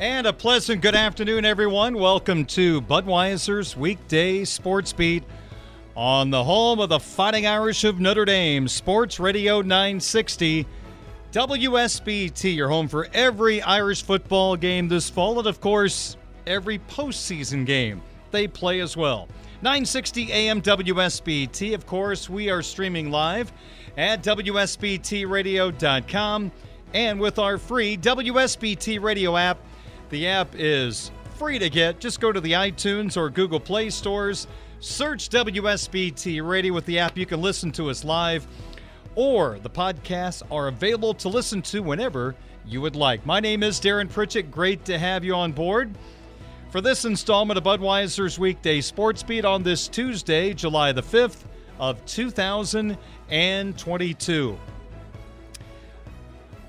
And a pleasant good afternoon, everyone. Welcome to Budweiser's weekday sports beat on the home of the Fighting Irish of Notre Dame, Sports Radio 960 WSBT, your home for every Irish football game this fall, and of course, every postseason game they play as well. 960 AM WSBT. Of course, we are streaming live at WSBTradio.com and with our free WSBT radio app. The app is free to get. Just go to the iTunes or Google Play stores, search WSBT Radio with the app. You can listen to us live, or the podcasts are available to listen to whenever you would like. My name is Darren Pritchett. Great to have you on board for this installment of Budweiser's Weekday Sports Beat on this Tuesday, July the 5th of 2022.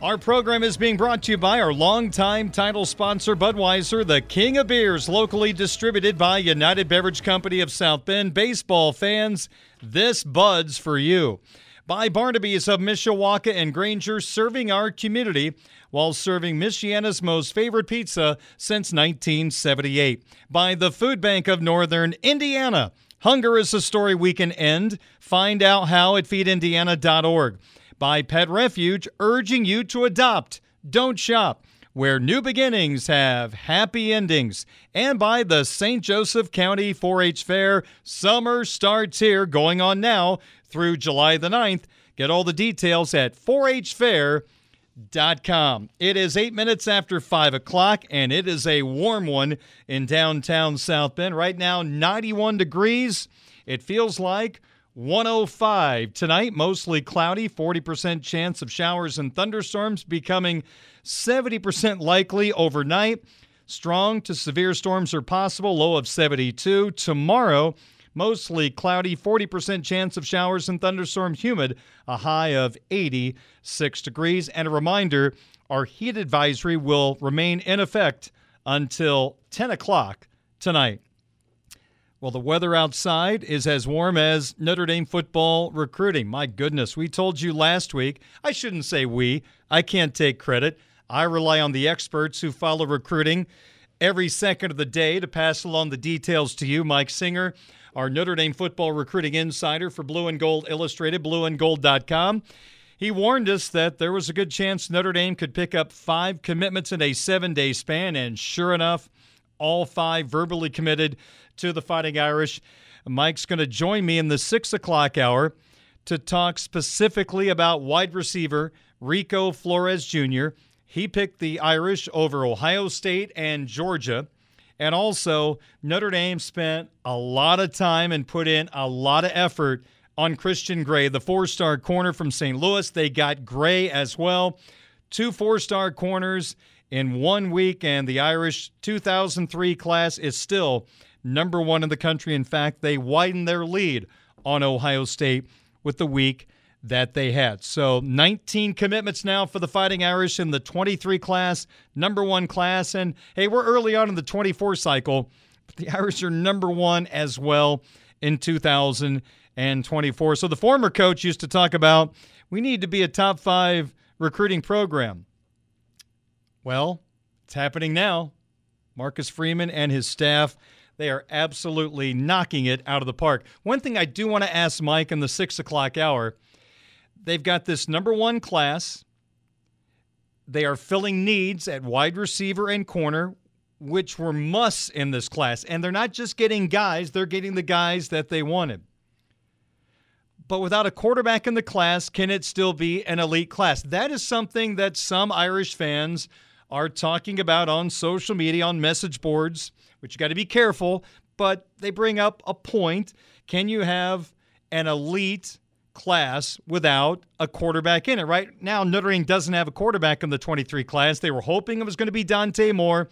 Our program is being brought to you by our longtime title sponsor, Budweiser, the king of beers, locally distributed by United Beverage Company of South Bend. Baseball fans, this Bud's for you. By Barnaby's of Mishawaka and Granger, serving our community while serving Michiana's most favorite pizza since 1978. By the Food Bank of Northern Indiana. Hunger is a story we can end. Find out how at feedindiana.org by Pet Refuge, urging you to adopt, don't shop, where new beginnings have happy endings, and by the St. Joseph County 4 H Fair. Summer starts here, going on now through July the 9th. Get all the details at 4hfair.com. It is eight minutes after 5 o'clock, and it is a warm one in downtown South Bend. Right now, 91 degrees. It feels like 105 tonight, mostly cloudy, 40% chance of showers and thunderstorms, becoming 70% likely overnight. Strong to severe storms are possible, low of 72. Tomorrow, mostly cloudy, 40% chance of showers and thunderstorms, humid, a high of 86 degrees. And a reminder our heat advisory will remain in effect until 10 o'clock tonight. Well, the weather outside is as warm as Notre Dame football recruiting. My goodness, we told you last week. I shouldn't say we, I can't take credit. I rely on the experts who follow recruiting every second of the day to pass along the details to you. Mike Singer, our Notre Dame football recruiting insider for Blue and Gold Illustrated, blueandgold.com. He warned us that there was a good chance Notre Dame could pick up five commitments in a seven day span, and sure enough, all five verbally committed to the Fighting Irish. Mike's going to join me in the six o'clock hour to talk specifically about wide receiver Rico Flores Jr. He picked the Irish over Ohio State and Georgia. And also, Notre Dame spent a lot of time and put in a lot of effort on Christian Gray, the four star corner from St. Louis. They got Gray as well. Two four star corners in one week, and the Irish 2003 class is still number one in the country. In fact, they widened their lead on Ohio State with the week that they had. So 19 commitments now for the Fighting Irish in the 23 class, number one class. And hey, we're early on in the 24 cycle, but the Irish are number one as well in 2024. So the former coach used to talk about we need to be a top five recruiting program. Well, it's happening now. Marcus Freeman and his staff, They are absolutely knocking it out of the park. One thing I do want to ask Mike in the six o'clock hour they've got this number one class. They are filling needs at wide receiver and corner, which were musts in this class. And they're not just getting guys, they're getting the guys that they wanted. But without a quarterback in the class, can it still be an elite class? That is something that some Irish fans are talking about on social media, on message boards, which you got to be careful, but they bring up a point. Can you have an elite class without a quarterback in it? Right now, Notre Dame doesn't have a quarterback in the 23 class. They were hoping it was going to be Dante Moore.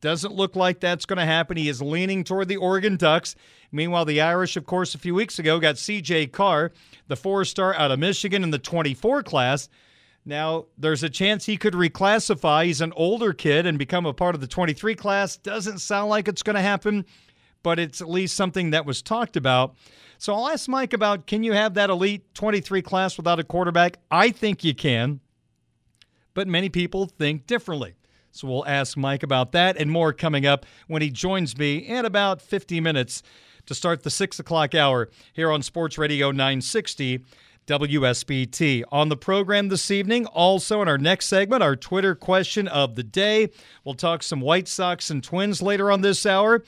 Doesn't look like that's going to happen. He is leaning toward the Oregon Ducks. Meanwhile, the Irish, of course, a few weeks ago got CJ Carr, the four star out of Michigan in the 24 class. Now, there's a chance he could reclassify. He's an older kid and become a part of the 23 class. Doesn't sound like it's going to happen, but it's at least something that was talked about. So I'll ask Mike about can you have that elite 23 class without a quarterback? I think you can, but many people think differently. So we'll ask Mike about that and more coming up when he joins me in about 50 minutes to start the 6 o'clock hour here on Sports Radio 960 WSBT. On the program this evening, also in our next segment, our Twitter question of the day. We'll talk some White Sox and Twins later on this hour.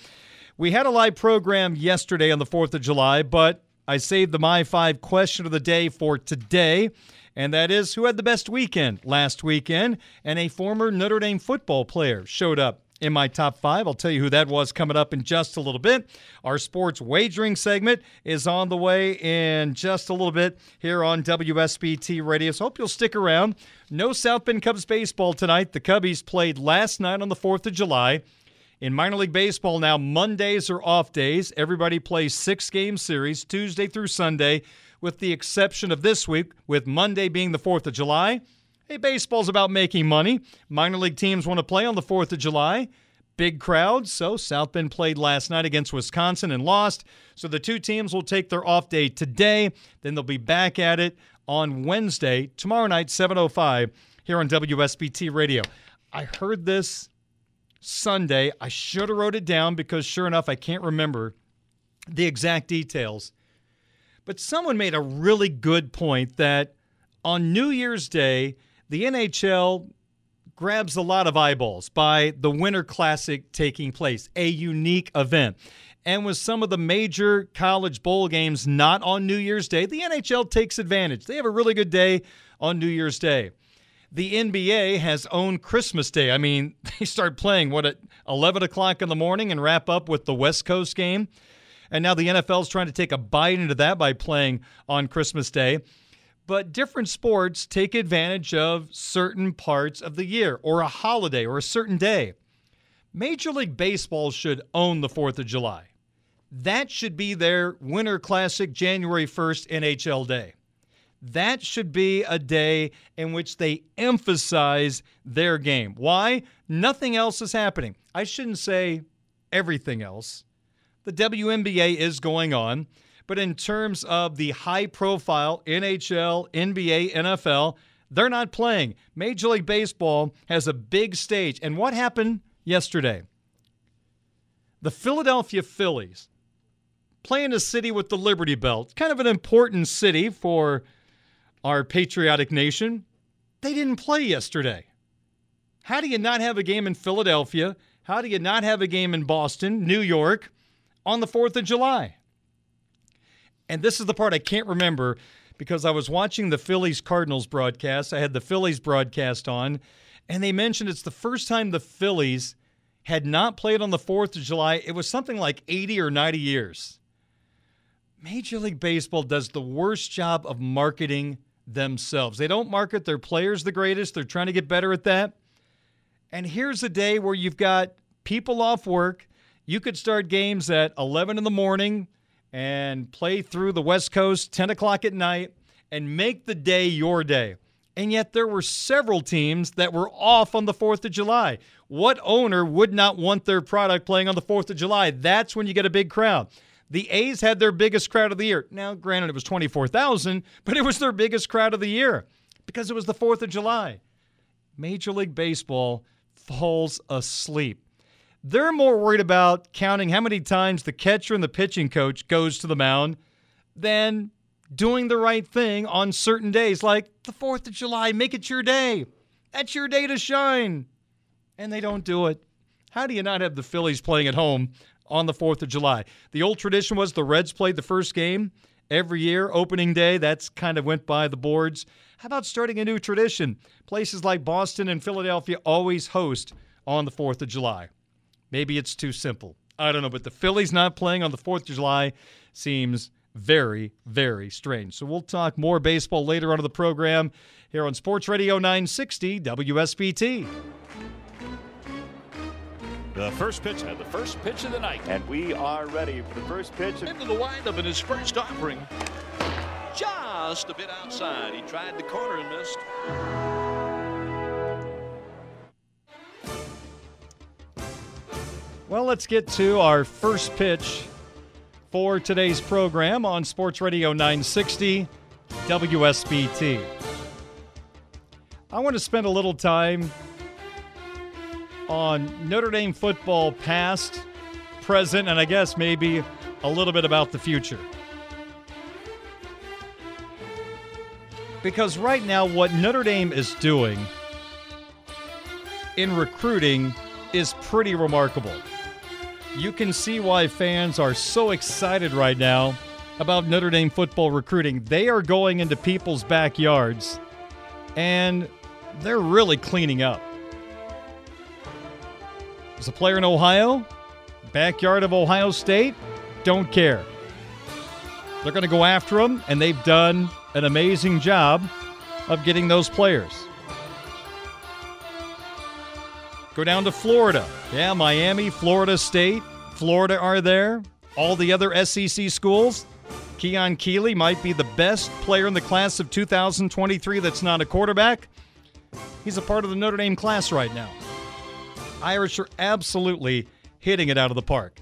We had a live program yesterday on the 4th of July, but I saved the My 5 question of the day for today, and that is who had the best weekend last weekend? And a former Notre Dame football player showed up in my top five. I'll tell you who that was coming up in just a little bit. Our sports wagering segment is on the way in just a little bit here on WSBT Radio. So hope you'll stick around. No South Bend Cubs baseball tonight. The Cubbies played last night on the 4th of July. In minor league baseball now, Mondays are off days. Everybody plays six game series, Tuesday through Sunday, with the exception of this week, with Monday being the 4th of July. Hey, baseball's about making money. Minor league teams want to play on the 4th of July. Big crowds. So South Bend played last night against Wisconsin and lost. So the two teams will take their off day today. Then they'll be back at it on Wednesday, tomorrow night, 7.05 here on WSBT Radio. I heard this Sunday. I should have wrote it down because sure enough, I can't remember the exact details. But someone made a really good point that on New Year's Day, the NHL grabs a lot of eyeballs by the Winter Classic taking place, a unique event. And with some of the major college bowl games not on New Year's Day, the NHL takes advantage. They have a really good day on New Year's Day the NBA has owned Christmas Day. I mean, they start playing, what, at 11 o'clock in the morning and wrap up with the West Coast game. And now the NFL is trying to take a bite into that by playing on Christmas Day. But different sports take advantage of certain parts of the year or a holiday or a certain day. Major League Baseball should own the 4th of July. That should be their Winter Classic January 1st NHL Day. That should be a day in which they emphasize their game. Why? Nothing else is happening. I shouldn't say everything else. The WNBA is going on, but in terms of the high profile NHL, NBA, NFL, they're not playing. Major League Baseball has a big stage. And what happened yesterday? The Philadelphia Phillies play in a city with the Liberty Bell, kind of an important city for our patriotic nation, they didn't play yesterday. How do you not have a game in Philadelphia? How do you not have a game in Boston, New York on the 4th of July? And this is the part I can't remember because I was watching the Phillies Cardinals broadcast. I had the Phillies broadcast on, and they mentioned it's the first time the Phillies had not played on the 4th of July. It was something like 80 or 90 years. Major League Baseball does the worst job of marketing themselves. They don't market their players the greatest. They're trying to get better at that. And here's a day where you've got people off work. You could start games at 11 in the morning and play through the West Coast 10 o'clock at night and make the day your day. And yet there were several teams that were off on the 4th of July. What owner would not want their product playing on the 4th of July? That's when you get a big crowd. The A's had their biggest crowd of the year. Now, granted, it was 24,000, but it was their biggest crowd of the year because it was the 4th of July. Major League Baseball falls asleep. They're more worried about counting how many times the catcher and the pitching coach goes to the mound than doing the right thing on certain days, like the 4th of July. Make it your day. That's your day to shine. And they don't do it. How do you not have the Phillies playing at home on the 4th of July? The old tradition was the Reds played the first game every year, opening day. That's kind of went by the boards. How about starting a new tradition? Places like Boston and Philadelphia always host on the 4th of July. Maybe it's too simple. I don't know, but the Phillies not playing on the 4th of July seems very, very strange. So we'll talk more baseball later on in the program here on Sports Radio 960 WSBT. The first pitch and the first pitch of the night. And we are ready for the first pitch. Into the windup in his first offering. Just a bit outside. He tried the corner and missed. Well, let's get to our first pitch for today's program on Sports Radio 960 WSBT. I want to spend a little time on Notre Dame football past, present, and I guess maybe a little bit about the future. Because right now, what Notre Dame is doing in recruiting is pretty remarkable. You can see why fans are so excited right now about Notre Dame football recruiting. They are going into people's backyards and they're really cleaning up. There's a player in Ohio, backyard of Ohio State, don't care. They're going to go after them, and they've done an amazing job of getting those players. Go down to Florida. Yeah, Miami, Florida State, Florida are there. All the other SEC schools. Keon Keeley might be the best player in the class of 2023 that's not a quarterback. He's a part of the Notre Dame class right now. Irish are absolutely hitting it out of the park.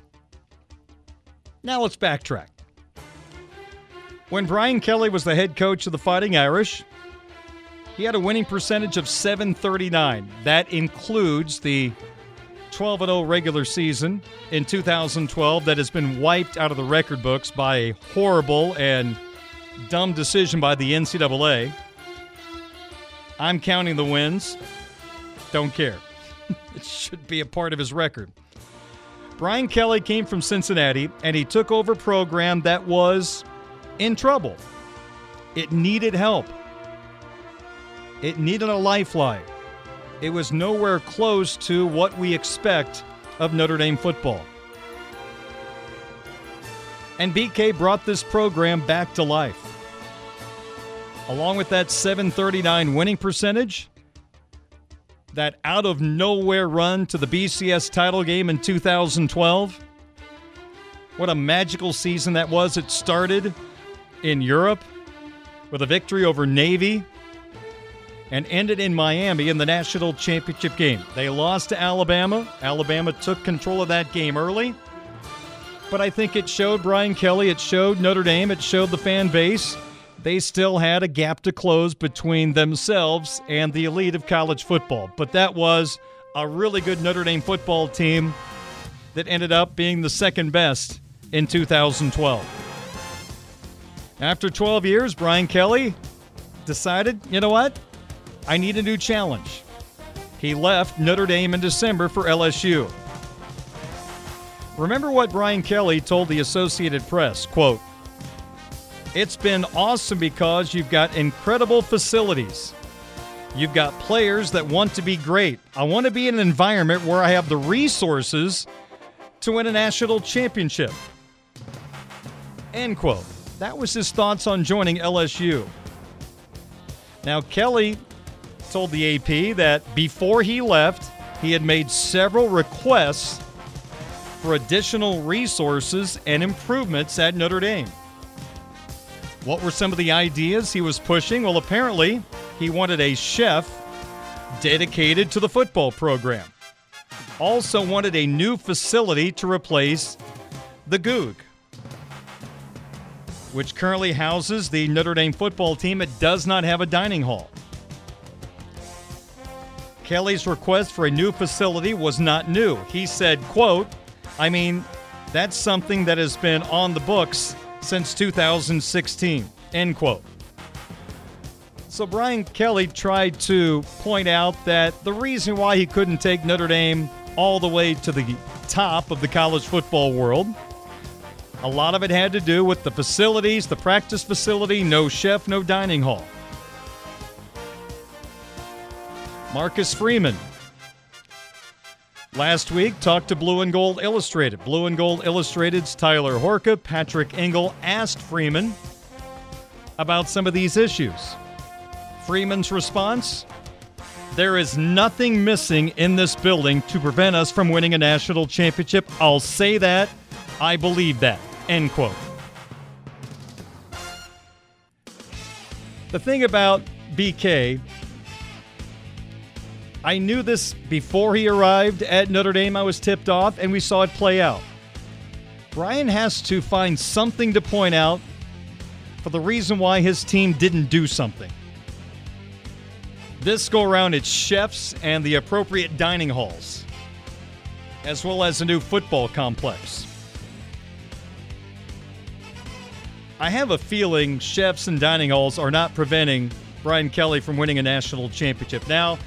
Now let's backtrack. When Brian Kelly was the head coach of the Fighting Irish, he had a winning percentage of 739. That includes the 12 0 regular season in 2012 that has been wiped out of the record books by a horrible and dumb decision by the NCAA. I'm counting the wins. Don't care. it should be a part of his record. Brian Kelly came from Cincinnati and he took over a program that was in trouble. It needed help. It needed a lifeline. It was nowhere close to what we expect of Notre Dame football. And BK brought this program back to life. Along with that 739 winning percentage, that out of nowhere run to the BCS title game in 2012. What a magical season that was. It started in Europe with a victory over Navy and ended in Miami in the national championship game. They lost to Alabama. Alabama took control of that game early. But I think it showed Brian Kelly, it showed Notre Dame, it showed the fan base. They still had a gap to close between themselves and the elite of college football. But that was a really good Notre Dame football team that ended up being the second best in 2012. After 12 years, Brian Kelly decided, you know what? I need a new challenge. He left Notre Dame in December for LSU. Remember what Brian Kelly told the Associated Press, quote, "It's been awesome because you've got incredible facilities. You've got players that want to be great. I want to be in an environment where I have the resources to win a national championship." End quote. That was his thoughts on joining LSU. Now, Kelly told the AP that before he left, he had made several requests for additional resources and improvements at Notre Dame. What were some of the ideas he was pushing? Well, apparently, he wanted a chef dedicated to the football program. Also, wanted a new facility to replace the Gug, which currently houses the Notre Dame football team. It does not have a dining hall. Kelly's request for a new facility was not new. He said, quote, I mean, that's something that has been on the books since 2016, end quote. So Brian Kelly tried to point out that the reason why he couldn't take Notre Dame all the way to the top of the college football world, a lot of it had to do with the facilities, the practice facility, no chef, no dining hall. Marcus Freeman last week talked to Blue and Gold Illustrated. Blue and Gold Illustrated's Tyler Horka, Patrick Engel asked Freeman about some of these issues. Freeman's response There is nothing missing in this building to prevent us from winning a national championship. I'll say that. I believe that. End quote. The thing about BK I knew this before he arrived at Notre Dame. I was tipped off, and we saw it play out. Brian has to find something to point out for the reason why his team didn't do something. This go around, it's chefs and the appropriate dining halls, as well as a new football complex. I have a feeling chefs and dining halls are not preventing Brian Kelly from winning a national championship. Now,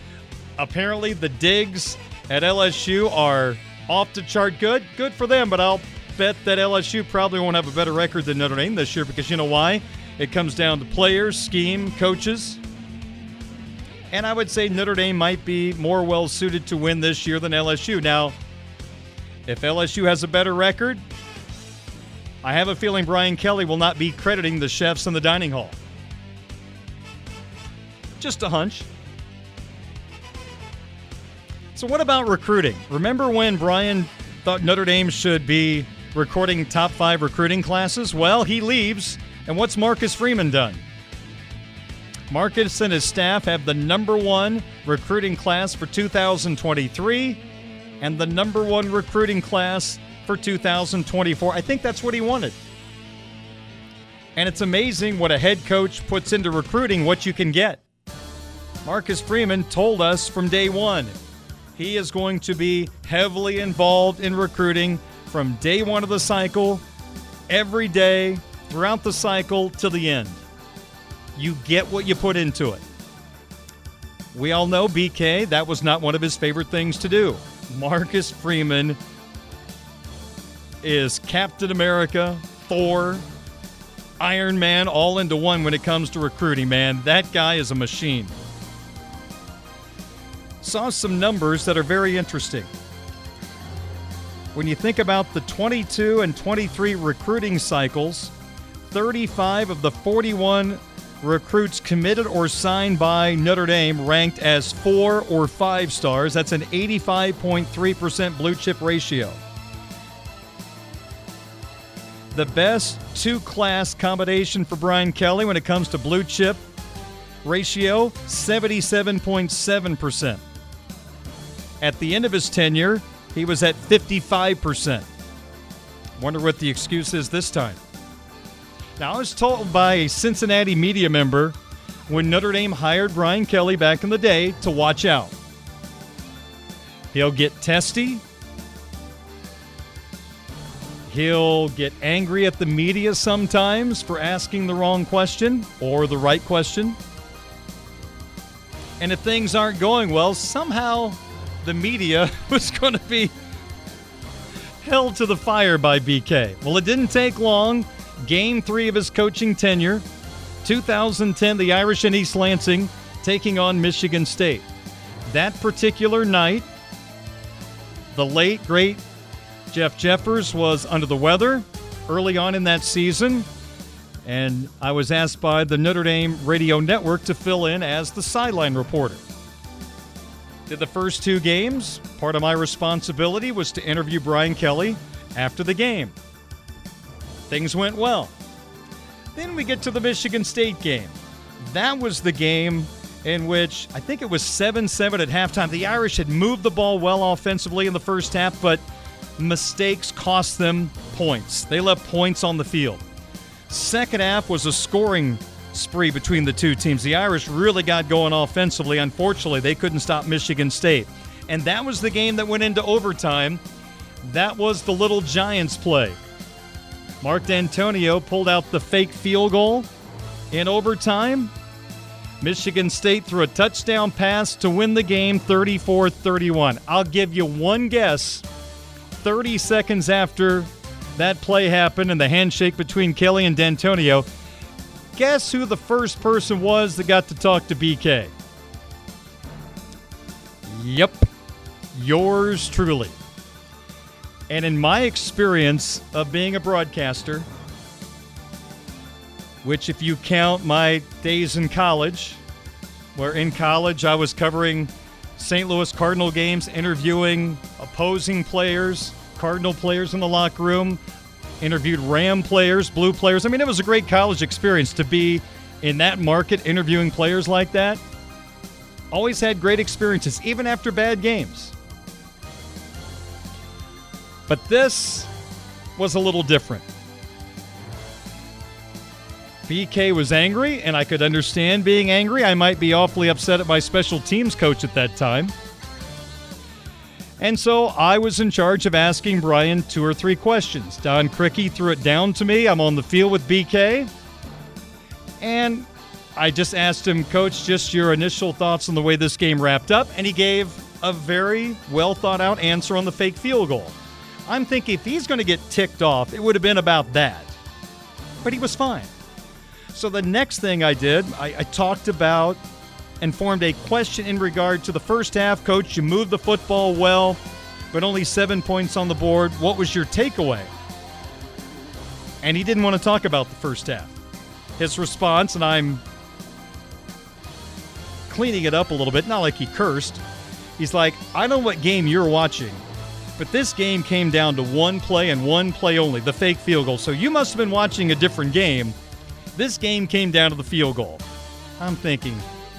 apparently the digs at LSU are off the chart good. Good for them, but I'll bet that LSU probably won't have a better record than Notre Dame this year because you know why? It comes down to players, scheme, coaches. And I would say Notre Dame might be more well suited to win this year than LSU. Now, if LSU has a better record, I have a feeling Brian Kelly will not be crediting the chefs in the dining hall. Just a hunch. So, what about recruiting? Remember when Brian thought Notre Dame should be recording top five recruiting classes? Well, he leaves. And what's Marcus Freeman done? Marcus and his staff have the number one recruiting class for 2023 and the number one recruiting class for 2024. I think that's what he wanted. And it's amazing what a head coach puts into recruiting, what you can get. Marcus Freeman told us from day one he is going to be heavily involved in recruiting from day one of the cycle, every day, throughout the cycle to the end. You get what you put into it. We all know BK, that was not one of his favorite things to do. Marcus Freeman is Captain America, Thor, Iron Man, all into one when it comes to recruiting, man. That guy is a machine saw some numbers that are very interesting. When you think about the 22 and 23 recruiting cycles, 35 of the 41 recruits committed or signed by Notre Dame ranked as four or five stars. That's an 85.3% blue chip ratio. The best two class combination for Brian Kelly when it comes to blue chip ratio 77.7%. At the end of his tenure, he was at 55%. Wonder what the excuse is this time. Now, I was told by a Cincinnati media member when Notre Dame hired Brian Kelly back in the day to watch out. He'll get testy. He'll get angry at the media sometimes for asking the wrong question or the right question. And if things aren't going well, somehow the media was going to be held to the fire by BK. Well, it didn't take long. Game three of his coaching tenure, 2010, the Irish in East Lansing taking on Michigan State. That particular night, the late, great Jeff Jeffers was under the weather early on in that season, and I was asked by the Notre Dame radio network to fill in as the sideline reporter. Did the first two games. Part of my responsibility was to interview Brian Kelly after the game. Things went well. Then we get to the Michigan State game. That was the game in which I think it was 7 7 at halftime. The Irish had moved the ball well offensively in the first half, but mistakes cost them points. They left points on the field. Second half was a scoring spree between the two teams. The Irish really got going offensively. Unfortunately, they couldn't stop Michigan State. And that was the game that went into overtime. That was the Little Giants play. Mark Dantonio pulled out the fake field goal in overtime. Michigan State threw a touchdown pass to win the game 34 31. I'll give you one guess 30 seconds after that play happened and the handshake between Kelly and Dantonio. Guess who the first person was that got to talk to BK? Yep, yours truly. And in my experience of being a broadcaster, which, if you count my days in college, where in college I was covering St. Louis Cardinal games, interviewing opposing players, Cardinal players in the locker room, interviewed Ram players, Blue players. I mean, it was a great college experience to be in that market interviewing players like that. Always had great experiences, even after bad games. But this was a little different. BK was angry, and I could understand being angry. I might be awfully upset at my special teams coach at that time. And so I was in charge of asking Brian two or three questions. Don Criqui threw it down to me. I'm on the field with BK. And I just asked him, Coach, just your initial thoughts on the way this game wrapped up. And he gave a very well thought out answer on the fake field goal. I'm thinking if he's going to get ticked off, it would have been about that. But he was fine. So the next thing I did, I, I, talked about and formed a question in regard to the first half. Coach, you moved the football well, but only seven points on the board. What was your takeaway? And he didn't want to talk about the first half. His response, and I'm cleaning it up a little bit, not like he cursed. He's like, I know what game you're watching, but this game came down to one play and one play only, the fake field goal. So you must have been watching a different game this game came down to the field goal. I'm thinking,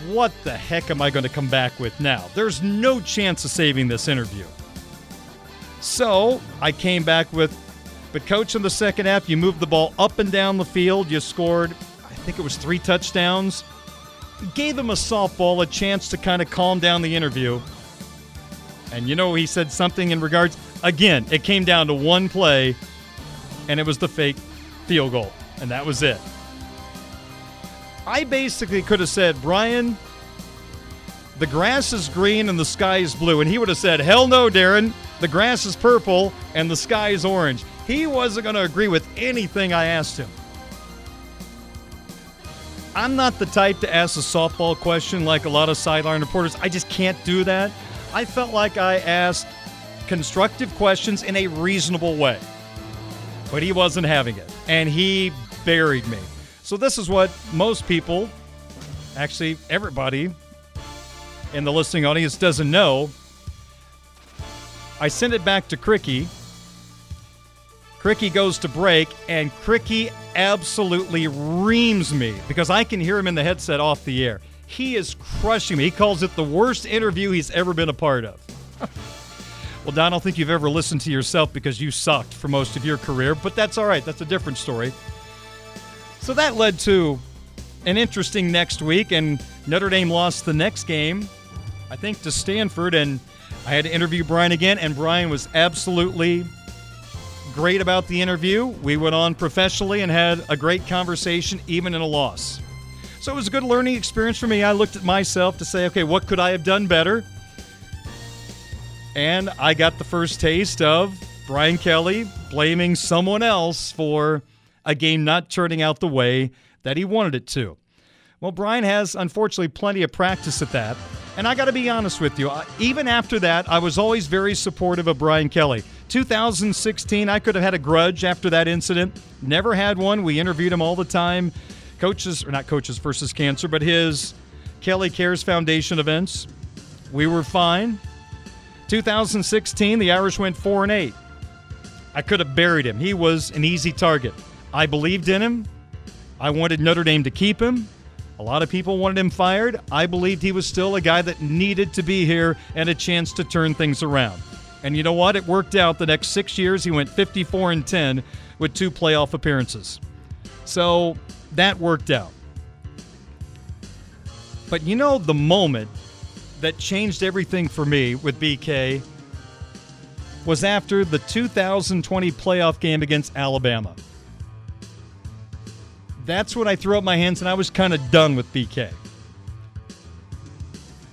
what the heck am I going to come back with now? There's no chance of saving this interview. So I came back with, but coach, in the second half, you moved the ball up and down the field. You scored, I think it was three touchdowns. Gave him a softball, a chance to kind of calm down the interview. And you know, he said something in regards, again, it came down to one play, and it was the fake field goal. And that was it. I basically could have said, Brian, the grass is green and the sky is blue. And he would have said, Hell no, Darren. The grass is purple and the sky is orange. He wasn't going to agree with anything I asked him. I'm not the type to ask a softball question like a lot of sideline reporters. I just can't do that. I felt like I asked constructive questions in a reasonable way. But he wasn't having it. And he buried me. So, this is what most people, actually, everybody in the listening audience doesn't know. I send it back to Criqui. Criqui goes to break, and Criqui absolutely reams me because I can hear him in the headset off the air. He is crushing me. He calls it the worst interview he's ever been a part of. well, Don, I don't think you've ever listened to yourself because you sucked for most of your career, but that's all right. That's a different story. So that led to an interesting next week, and Notre Dame lost the next game, I think, to Stanford. And I had to interview Brian again, and Brian was absolutely great about the interview. We went on professionally and had a great conversation, even in a loss. So it was a good learning experience for me. I looked at myself to say, okay, what could I have done better? And I got the first taste of Brian Kelly blaming someone else for a game not turning out the way that he wanted it to. Well, Brian has unfortunately plenty of practice at that. And I got to be honest with you, even after that, I was always very supportive of Brian Kelly. 2016, I could have had a grudge after that incident. Never had one. We interviewed him all the time. Coaches, or not coaches versus cancer, but his Kelly Cares Foundation events. We were fine. 2016, the Irish went 4 and 8. I could have buried him. He was an easy target. I believed in him. I wanted Notre Dame to keep him. A lot of people wanted him fired. I believed he was still a guy that needed to be here and a chance to turn things around. And you know what? It worked out. The next six years, he went 54 and 10 with two playoff appearances. So that worked out. But you know, the moment that changed everything for me with BK was after the 2020 playoff game against Alabama. That's when I threw up my hands and I was kind of done with BK.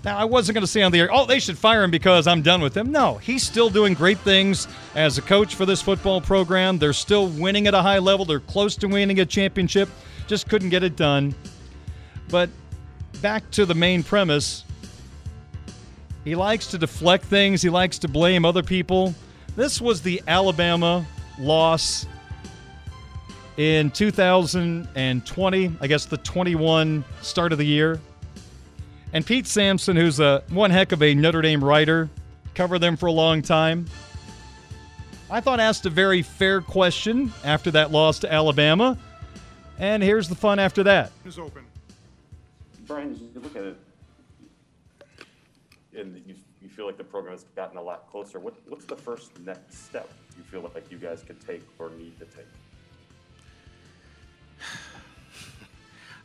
Now, I wasn't going to say on the air, oh, they should fire him because I'm done with him. No, he's still doing great things as a coach for this football program. They're still winning at a high level. They're close to winning a championship, just couldn't get it done. But back to the main premise he likes to deflect things, he likes to blame other people. This was the Alabama loss in 2020, I guess the 21 start of the year. And Pete Sampson, who's a one heck of a Notre Dame writer, covered them for a long time. I thought asked a very fair question after that loss to Alabama. And here's the fun after that. Is open. Brian, you look at it, and you, you feel like the program has gotten a lot closer. What, what's the first next step you feel like you guys could take or need to take?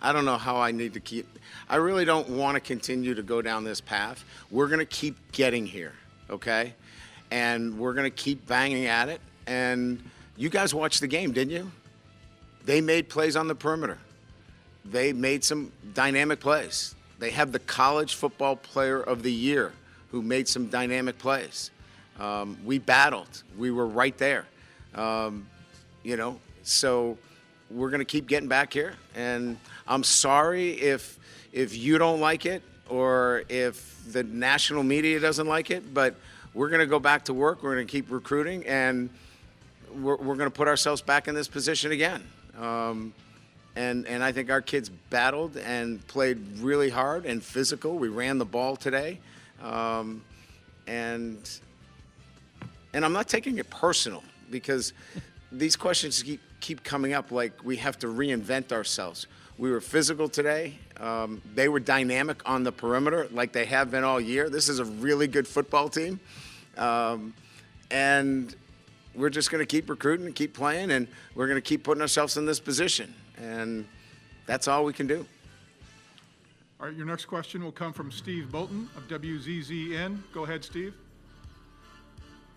I don't know how I need to keep. I really don't want to continue to go down this path. We're going to keep getting here, okay? And we're going to keep banging at it. And you guys watched the game, didn't you? They made plays on the perimeter. They made some dynamic plays. They have the college football player of the year who made some dynamic plays. Um, we battled. We were right there. Um, you know, so we're going to keep getting back here. And I'm sorry if if you don't like it or if the national media doesn't like it, but we're going to go back to work. We're going to keep recruiting, and we're, we're going to put ourselves back in this position again. Um, and and I think our kids battled and played really hard and physical. We ran the ball today, um, and and I'm not taking it personal because these questions keep keep coming up like we have to reinvent ourselves. We were physical today. Um, they were dynamic on the perimeter like they have been all year. This is a really good football team. Um, and we're just going to keep recruiting and keep playing, and we're going to keep putting ourselves in this position. And that's all we can do. All right, your next question will come from Steve Bolton of WZZN. Go ahead, Steve.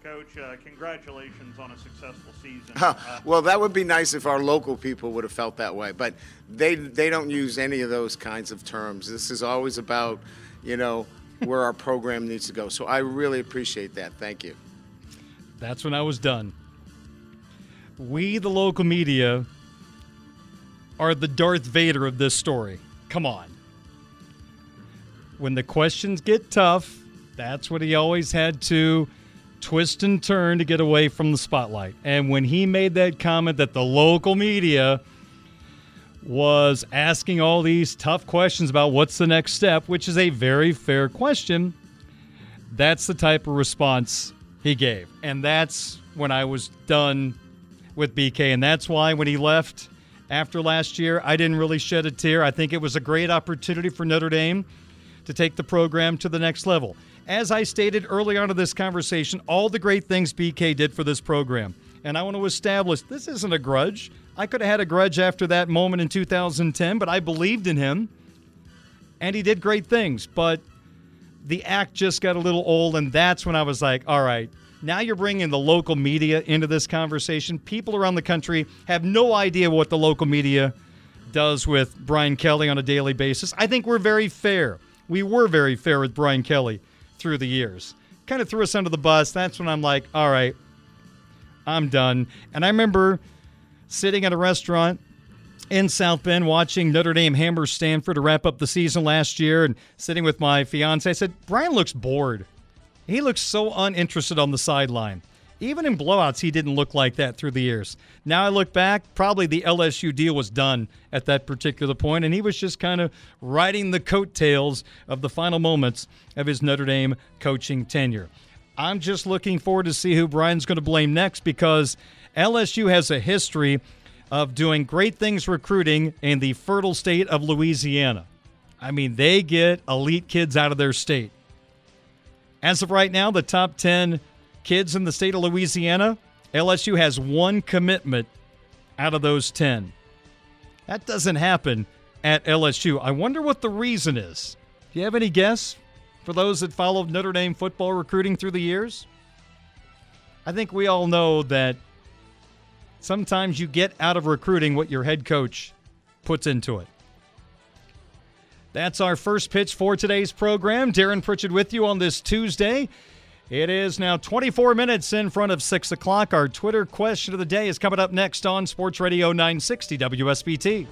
Coach, uh, congratulations on a successful season. Uh, well, that would be nice if our local people would have felt that way, but they they don't use any of those kinds of terms. This is always about, you know, where our program needs to go. So I really appreciate that. Thank you. That's when I was done. We, the local media, are the Darth Vader of this story. Come on. When the questions get tough, that's what he always had to twist and turn to get away from the spotlight. And when he made that comment that the local media was asking all these tough questions about what's the next step, which is a very fair question, that's the type of response he gave. And that's when I was done with BK. And that's why when he left after last year, I didn't really shed a tear. I think it was a great opportunity for Notre Dame to take the program to the next level. As I stated early on in this conversation, all the great things BK did for this program. And I want to establish this isn't a grudge. I could have had a grudge after that moment in 2010, but I believed in him. And he did great things. But the act just got a little old. And that's when I was like, all right, now you're bringing the local media into this conversation. People around the country have no idea what the local media does with Brian Kelly on a daily basis. I think we're very fair. We were very fair with Brian Kelly through the years. Kind of threw us under the bus. That's when I'm like, all right, I'm done. And I remember sitting at a restaurant in South Bend watching Notre Dame hammer Stanford to wrap up the season last year and sitting with my fiance. I said, Brian looks bored. He looks so uninterested on the sideline. Even in blowouts, he didn't look like that through the years. Now I look back, probably the LSU deal was done at that particular point, and he was just kind of riding the coattails of the final moments of his Notre Dame coaching tenure. I'm just looking forward to see who Brian's going to blame next because LSU has a history of doing great things recruiting in the fertile state of Louisiana. I mean, they get elite kids out of their state. As of right now, the top 10 kids in the state of Louisiana, LSU has one commitment out of those 10. That doesn't happen at LSU. I wonder what the reason is. Do you have any guess for those that followed Notre Dame football recruiting through the years? I think we all know that sometimes you get out of recruiting what your head coach puts into it. That's our first pitch for today's program. Darren Pritchett with you on this Tuesday. It is now 24 minutes in front of 6 o'clock. Our Twitter question of the day is coming up next on Sports Radio 960 WSBT.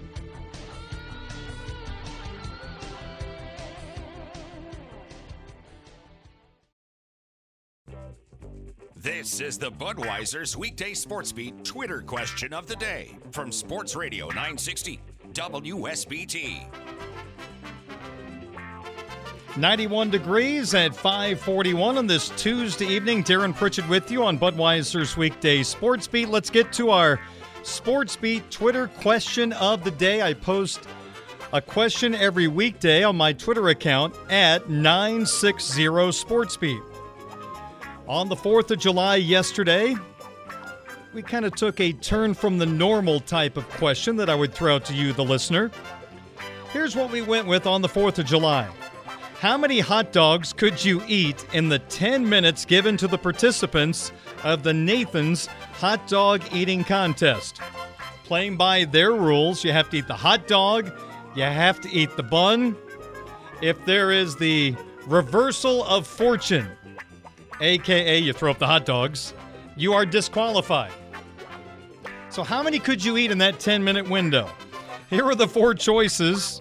This is the Budweiser's weekday sports beat Twitter question of the day from Sports Radio 960 WSBT. 91 degrees at 541 on this Tuesday evening. Darren Pritchett with you on Budweiser's weekday sports beat. Let's get to our sports beat Twitter question of the day. I post a question every weekday on my Twitter account at 960 SportsBeat. On the 4th of July yesterday, we kind of took a turn from the normal type of question that I would throw out to you, the listener. Here's what we went with on the 4th of July How many hot dogs could you eat in the 10 minutes given to the participants of the Nathan's Hot Dog Eating Contest? Playing by their rules, you have to eat the hot dog, you have to eat the bun. If there is the reversal of fortune, aka you throw up the hot dogs, you are disqualified. So, how many could you eat in that 10 minute window? Here are the four choices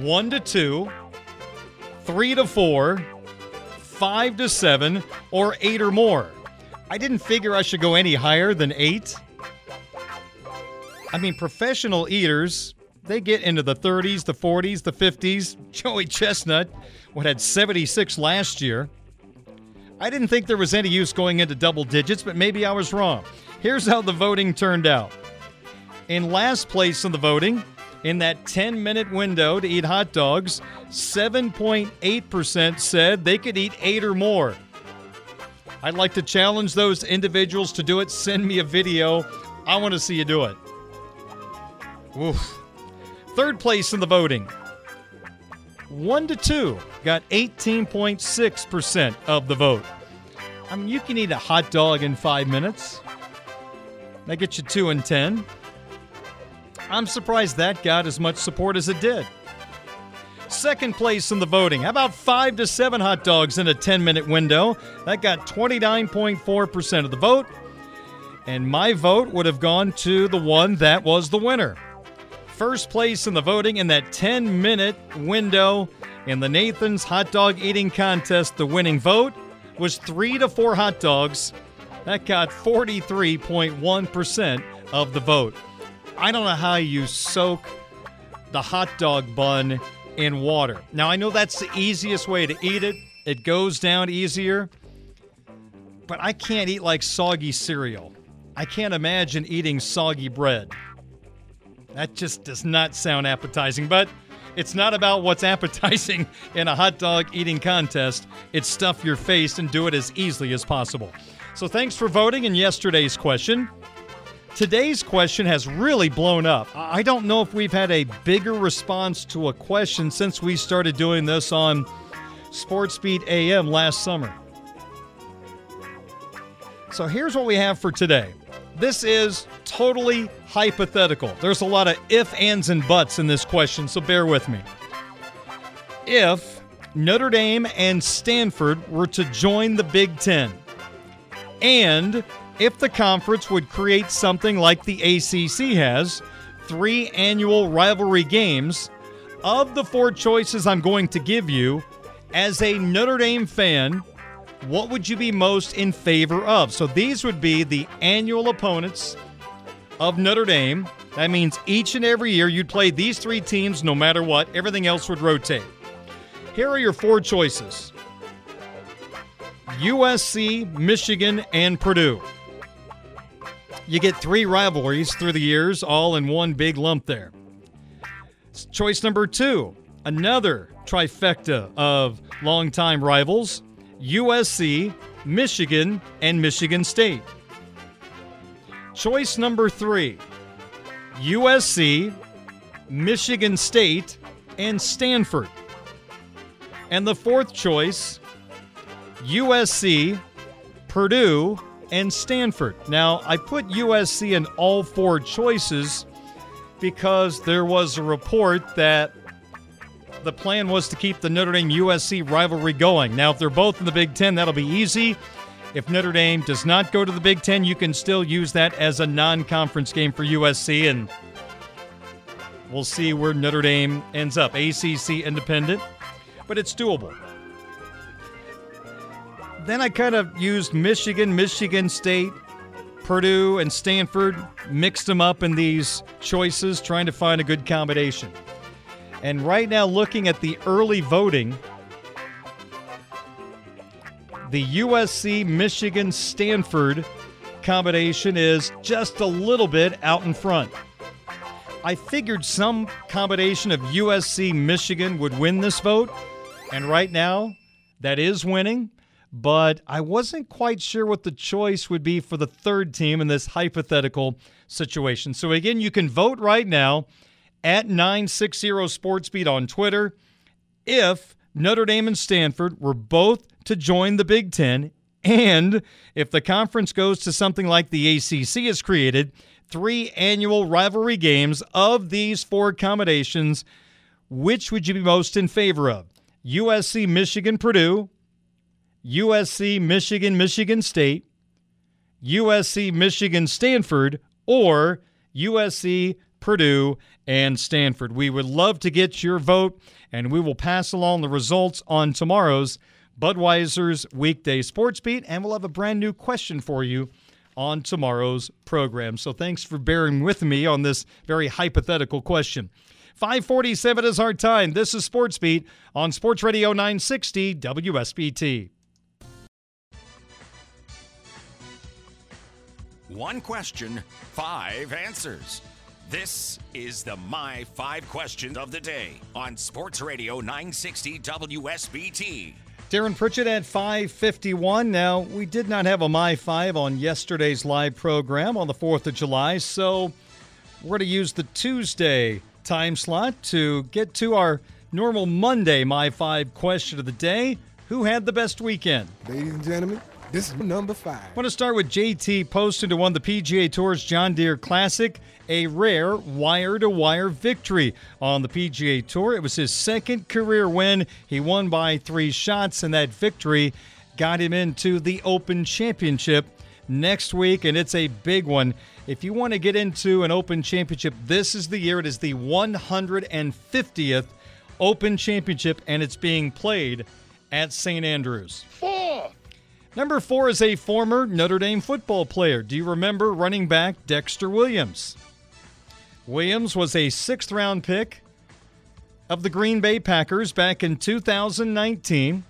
one to two, three to four, five to seven, or eight or more. I didn't figure I should go any higher than eight. I mean, professional eaters, they get into the 30s, the 40s, the 50s. Joey Chestnut, what had 76 last year. I didn't think there was any use going into double digits, but maybe I was wrong. Here's how the voting turned out. In last place in the voting, in that 10 minute window to eat hot dogs, 7.8% said they could eat eight or more. I'd like to challenge those individuals to do it. Send me a video. I want to see you do it. Oof. Third place in the voting, 1 to 2 got 18.6% of the vote. I mean, you can eat a hot dog in five minutes. That gets you 2 and 10. I'm surprised that got as much support as it did. Second place in the voting. How about five to seven hot dogs in a 10 minute window? That got 29.4% of the vote. And my vote would have gone to the one that was the winner. First place in the voting in that 10 minute window in the Nathan's hot dog eating contest. The winning vote was three to four hot dogs. That got 43.1% of the vote. I don't know how you soak the hot dog bun in water. Now, I know that's the easiest way to eat it, it goes down easier, but I can't eat like soggy cereal. I can't imagine eating soggy bread. That just does not sound appetizing, but it's not about what's appetizing in a hot dog eating contest. It's stuff your face and do it as easily as possible. So thanks for voting in yesterday's question. Today's question has really blown up. I don't know if we've had a bigger response to a question since we started doing this on Sports Beat AM last summer. So here's what we have for today. This is totally hypothetical. There's a lot of if, ands, and buts in this question, so bear with me. If Notre Dame and Stanford were to join the Big Ten, and if the conference would create something like the ACC has, three annual rivalry games, of the four choices I'm going to give you, as a Notre Dame fan, what would you be most in favor of? So these would be the annual opponents of Notre Dame. That means each and every year you'd play these three teams no matter what, everything else would rotate. Here are your four choices USC, Michigan, and Purdue. You get three rivalries through the years, all in one big lump there. Choice number two, another trifecta of longtime rivals USC, Michigan, and Michigan State. Choice number three USC, Michigan State, and Stanford. And the fourth choice USC, Purdue, and Stanford. Now, I put USC in all four choices because there was a report that the plan was to keep the Notre Dame USC rivalry going. Now, if they're both in the Big Ten, that'll be easy. If Notre Dame does not go to the Big Ten, you can still use that as a non conference game for USC, and we'll see where Notre Dame ends up. ACC independent, but it's doable. Then I kind of used Michigan, Michigan State, Purdue, and Stanford, mixed them up in these choices, trying to find a good combination. And right now, looking at the early voting, the USC Michigan Stanford combination is just a little bit out in front. I figured some combination of USC Michigan would win this vote, and right now, that is winning but I wasn't quite sure what the choice would be for the third team in this hypothetical situation. So, again, you can vote right now at 960 SportsBeat on Twitter if Notre Dame and Stanford were both to join the Big Ten, and if the conference goes to something like the ACC has created, three annual rivalry games of these four accommodations, which would you be most in favor of? USC, Michigan, Purdue, USC, Michigan, Michigan State, USC, Michigan, Stanford, or USC, Purdue, and Stanford. We would love to get your vote, and we will pass along the results on tomorrow's Budweiser's Weekday Sports Beat, and we'll have a brand new question for you on tomorrow's program. So thanks for bearing with me on this very hypothetical question. 547 is our time. This is Sports Beat on Sports Radio 960 WSBT. One question, five answers. This is the My Five Questions of the Day on Sports Radio 960 WSBT. Darren Pritchett at 551. Now, we did not have a My 5 on yesterday's live program on the 4th of July, so we're going to use the Tuesday time slot to get to our normal Monday My 5 question of the day. Who had the best weekend? Ladies and gentlemen, this is number five. I want to start with JT Poston who won the PGA Tour's John Deere Classic, a rare wire to wire victory on the PGA Tour. It was his second career win. He won by three shots, and that victory got him into the Open Championship next week, and it's a big one. If you want to get into an Open Championship, this is the year. It is the 150th Open Championship, and it's being played at St. Andrews. Four. Number four is a former Notre Dame football player. Do you remember running back Dexter Williams? Williams was a sixth round pick of the Green Bay Packers back in 2019.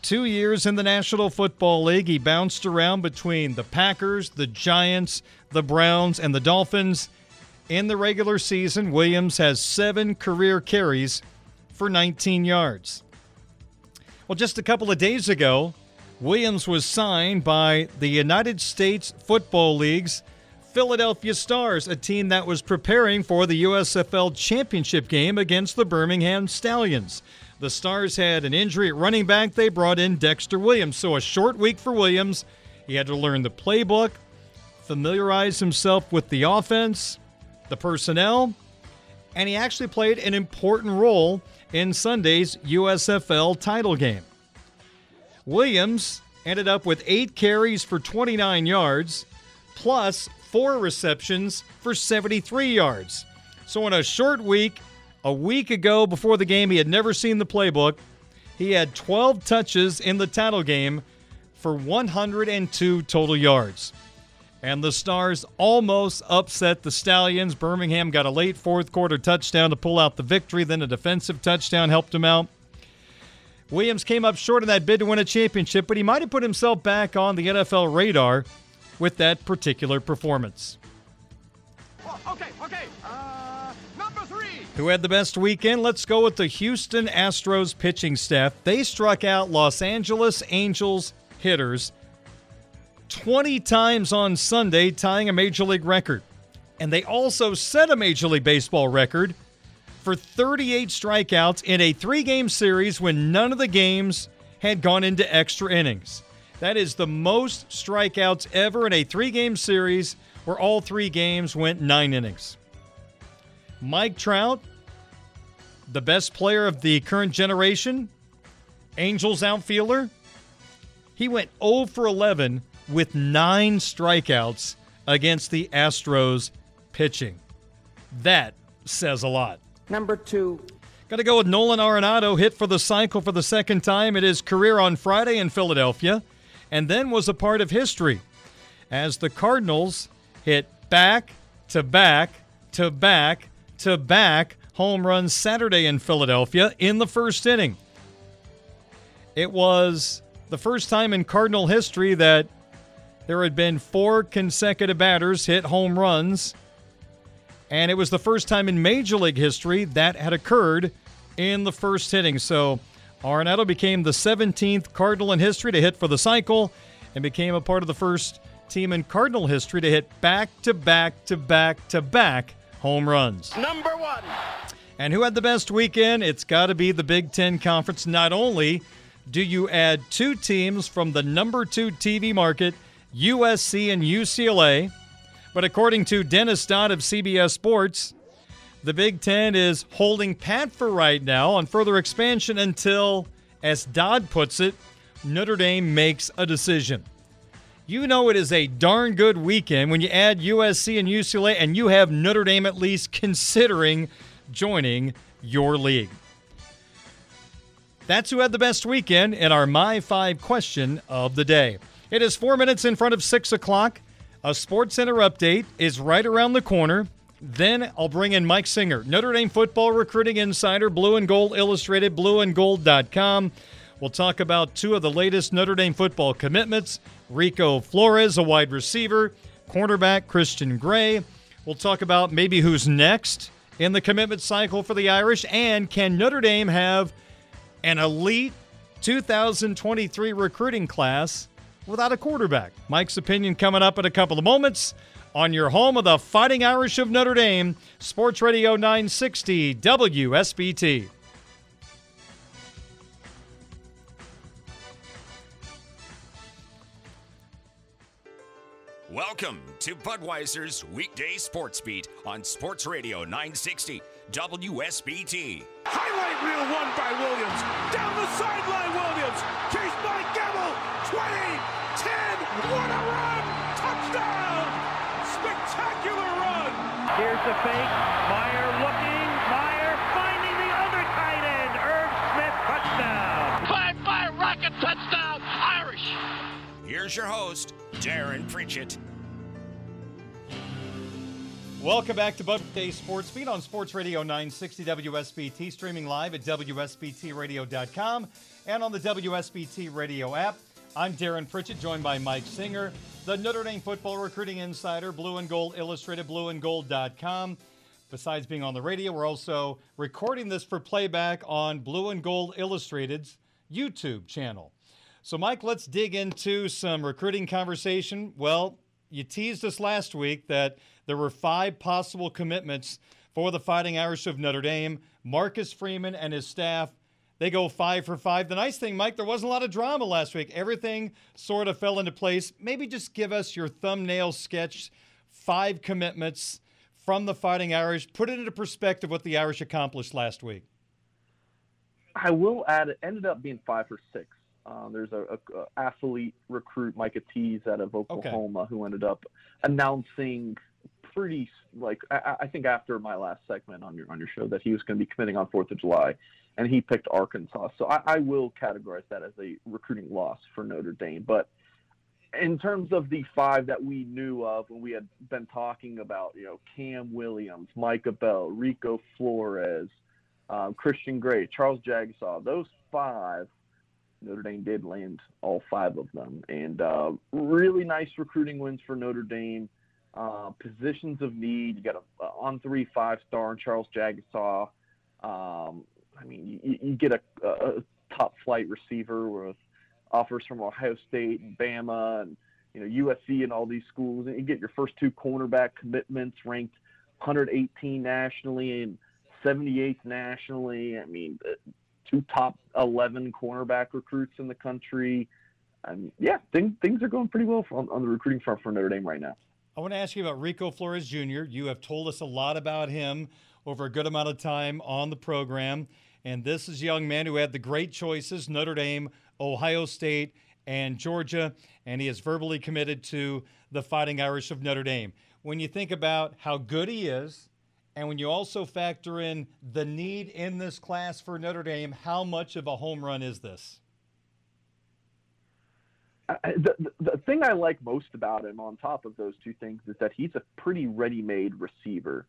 Two years in the National Football League, he bounced around between the Packers, the Giants, the Browns, and the Dolphins. In the regular season, Williams has seven career carries for 19 yards. Well, just a couple of days ago, Williams was signed by the United States Football League's Philadelphia Stars, a team that was preparing for the USFL championship game against the Birmingham Stallions. The Stars had an injury at running back. They brought in Dexter Williams. So, a short week for Williams. He had to learn the playbook, familiarize himself with the offense, the personnel, and he actually played an important role in Sunday's USFL title game. Williams ended up with eight carries for 29 yards, plus four receptions for 73 yards. So, in a short week, a week ago before the game, he had never seen the playbook. He had 12 touches in the title game for 102 total yards. And the Stars almost upset the Stallions. Birmingham got a late fourth quarter touchdown to pull out the victory, then a defensive touchdown helped him out. Williams came up short in that bid to win a championship, but he might have put himself back on the NFL radar with that particular performance. okay, okay. Uh, number three. Who had the best weekend? Let's go with the Houston Astros pitching staff. They struck out Los Angeles Angels hitters 20 times on Sunday, tying a major league record. And they also set a Major League Baseball record for 38 strikeouts in a three game series when none of the games had gone into extra innings. That is the most strikeouts ever in a three game series where all three games went nine innings. Mike Trout, the best player of the current generation, Angels outfielder, he went 0 for 11 with nine strikeouts against the Astros pitching. That says a lot. Number two. Got to go with Nolan Arenado, hit for the cycle for the second time in his career on Friday in Philadelphia, and then was a part of history as the Cardinals hit back to back to back to back home runs Saturday in Philadelphia in the first inning. It was the first time in Cardinal history that there had been four consecutive batters hit home runs and it was the first time in Major League history that had occurred in the first inning. So Arenado became the 17th Cardinal in history to hit for the cycle and became a part of the first team in Cardinal history to hit back to back to back to back home runs. Number one. And who had the best weekend? It's got to be the Big Ten Conference. Not only do you add two teams from the number two TV market, USC and UCLA, but according to Dennis Dodd of CBS Sports, the Big Ten is holding pat for right now on further expansion until, as Dodd puts it, Notre Dame makes a decision. You know it is a darn good weekend when you add USC and UCLA and you have Notre Dame at least considering joining your league. That's who had the best weekend in our My Five question of the day. It is four minutes in front of six o'clock. A Sports Center update is right around the corner. Then I'll bring in Mike Singer, Notre Dame football recruiting insider, Blue and Gold Illustrated, blueandgold.com. We'll talk about two of the latest Notre Dame football commitments Rico Flores, a wide receiver, cornerback Christian Gray. We'll talk about maybe who's next in the commitment cycle for the Irish, and can Notre Dame have an elite 2023 recruiting class without a quarterback. Mike's opinion coming up in a couple of moments on your home of the Fighting Irish of Notre Dame, Sports Radio 960 WSBT. Welcome to Budweiser's weekday sports beat on Sports Radio 960 WSBT. Highlight reel won by Williams. Down the sideline, Williams. Chased by Gamble. 20, 10. What a run! Touchdown! Spectacular run! Here's the fake. Meyer looking. Meyer finding the other tight end. Irv Smith touchdown. Five five rocket touchdown. Irish. Here's your host, Darren Pritchett. Welcome back to Bud Day Sports Beat on Sports Radio 960 WSBT, streaming live at WSBTRadio.com and on the WSBT Radio app. I'm Darren Pritchett, joined by Mike Singer, the Notre Dame football recruiting insider, Blue and Gold Illustrated, blueandgold.com. Besides being on the radio, we're also recording this for playback on Blue and Gold Illustrated's YouTube channel. So, Mike, let's dig into some recruiting conversation. Well, you teased us last week that there were five possible commitments for the Fighting Irish of Notre Dame. Marcus Freeman and his staff, they go five for five. The nice thing, Mike, there wasn't a lot of drama last week. Everything sort of fell into place. Maybe just give us your thumbnail sketch, five commitments from the Fighting Irish. Put it into perspective what the Irish accomplished last week. I will add, it ended up being five for six. Uh, there's a, a, a, athlete recruit, Micah Tease, out of Oklahoma, okay. who ended up announcing pretty like I, I, think after my last segment on your on your show that he was going to be committing on Fourth of July, and he picked Arkansas. So I, I will categorize that as a recruiting loss for Notre Dame. But in terms of the five that we knew of when we had been talking about, you know, Cam Williams, Micah Bell, Rico Flores, um, Christian Gray, Charles Jagusah, those five Notre Dame did land all five of them, and uh, really nice recruiting wins for Notre Dame. Uh, positions of need, you got a, a on three five star in Charles Jagusah. Um, I mean, you, you get a, a, top flight receiver with offers from Ohio State and Bama and you know USC and all these schools, and you get your first two cornerback commitments ranked 118 nationally and 78th nationally. I mean, two top 11 cornerback recruits in the country. And yeah, things things are going pretty well on, on the recruiting front for Notre Dame right now. I want to ask you about Rico Flores Jr. You have told us a lot about him over a good amount of time on the program. And this is a young man who had the great choices Notre Dame, Ohio State, and Georgia. And he is verbally committed to the Fighting Irish of Notre Dame. When you think about how good he is, and when you also factor in the need in this class for Notre Dame, how much of a home run is this? Uh, uh, the, the thing I like most about him, on top of those two things, is that he's a pretty ready-made receiver.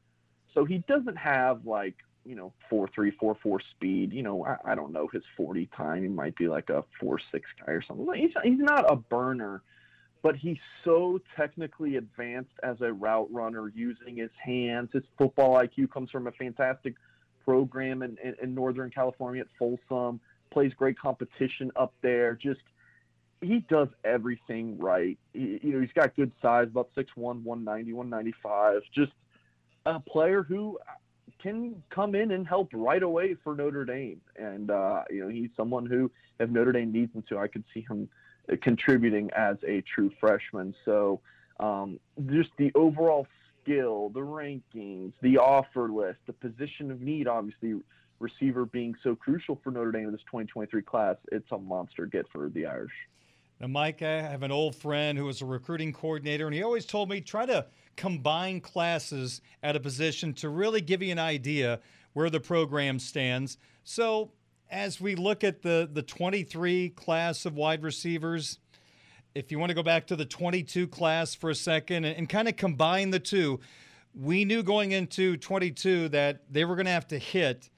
So he doesn't have like you know four three four four speed. You know I, I don't know his forty time. He might be like a four six guy or something. He's he's not a burner, but he's so technically advanced as a route runner, using his hands. His football IQ comes from a fantastic program in, in, in Northern California at Folsom. Plays great competition up there. Just he does everything right. He, you know, he's got good size, about 6'1", 190, 195. Just a player who can come in and help right away for Notre Dame. And, uh, you know, he's someone who, if Notre Dame needs him to, I could see him contributing as a true freshman. So um, just the overall skill, the rankings, the offer list, the position of need, obviously, receiver being so crucial for Notre Dame in this 2023 class, it's a monster get for the Irish. Now, Mike, I have an old friend who was a recruiting coordinator, and he always told me try to combine classes at a position to really give you an idea where the program stands. So, as we look at the, the 23 class of wide receivers, if you want to go back to the 22 class for a second and, and kind of combine the two, we knew going into 22 that they were going to have to hit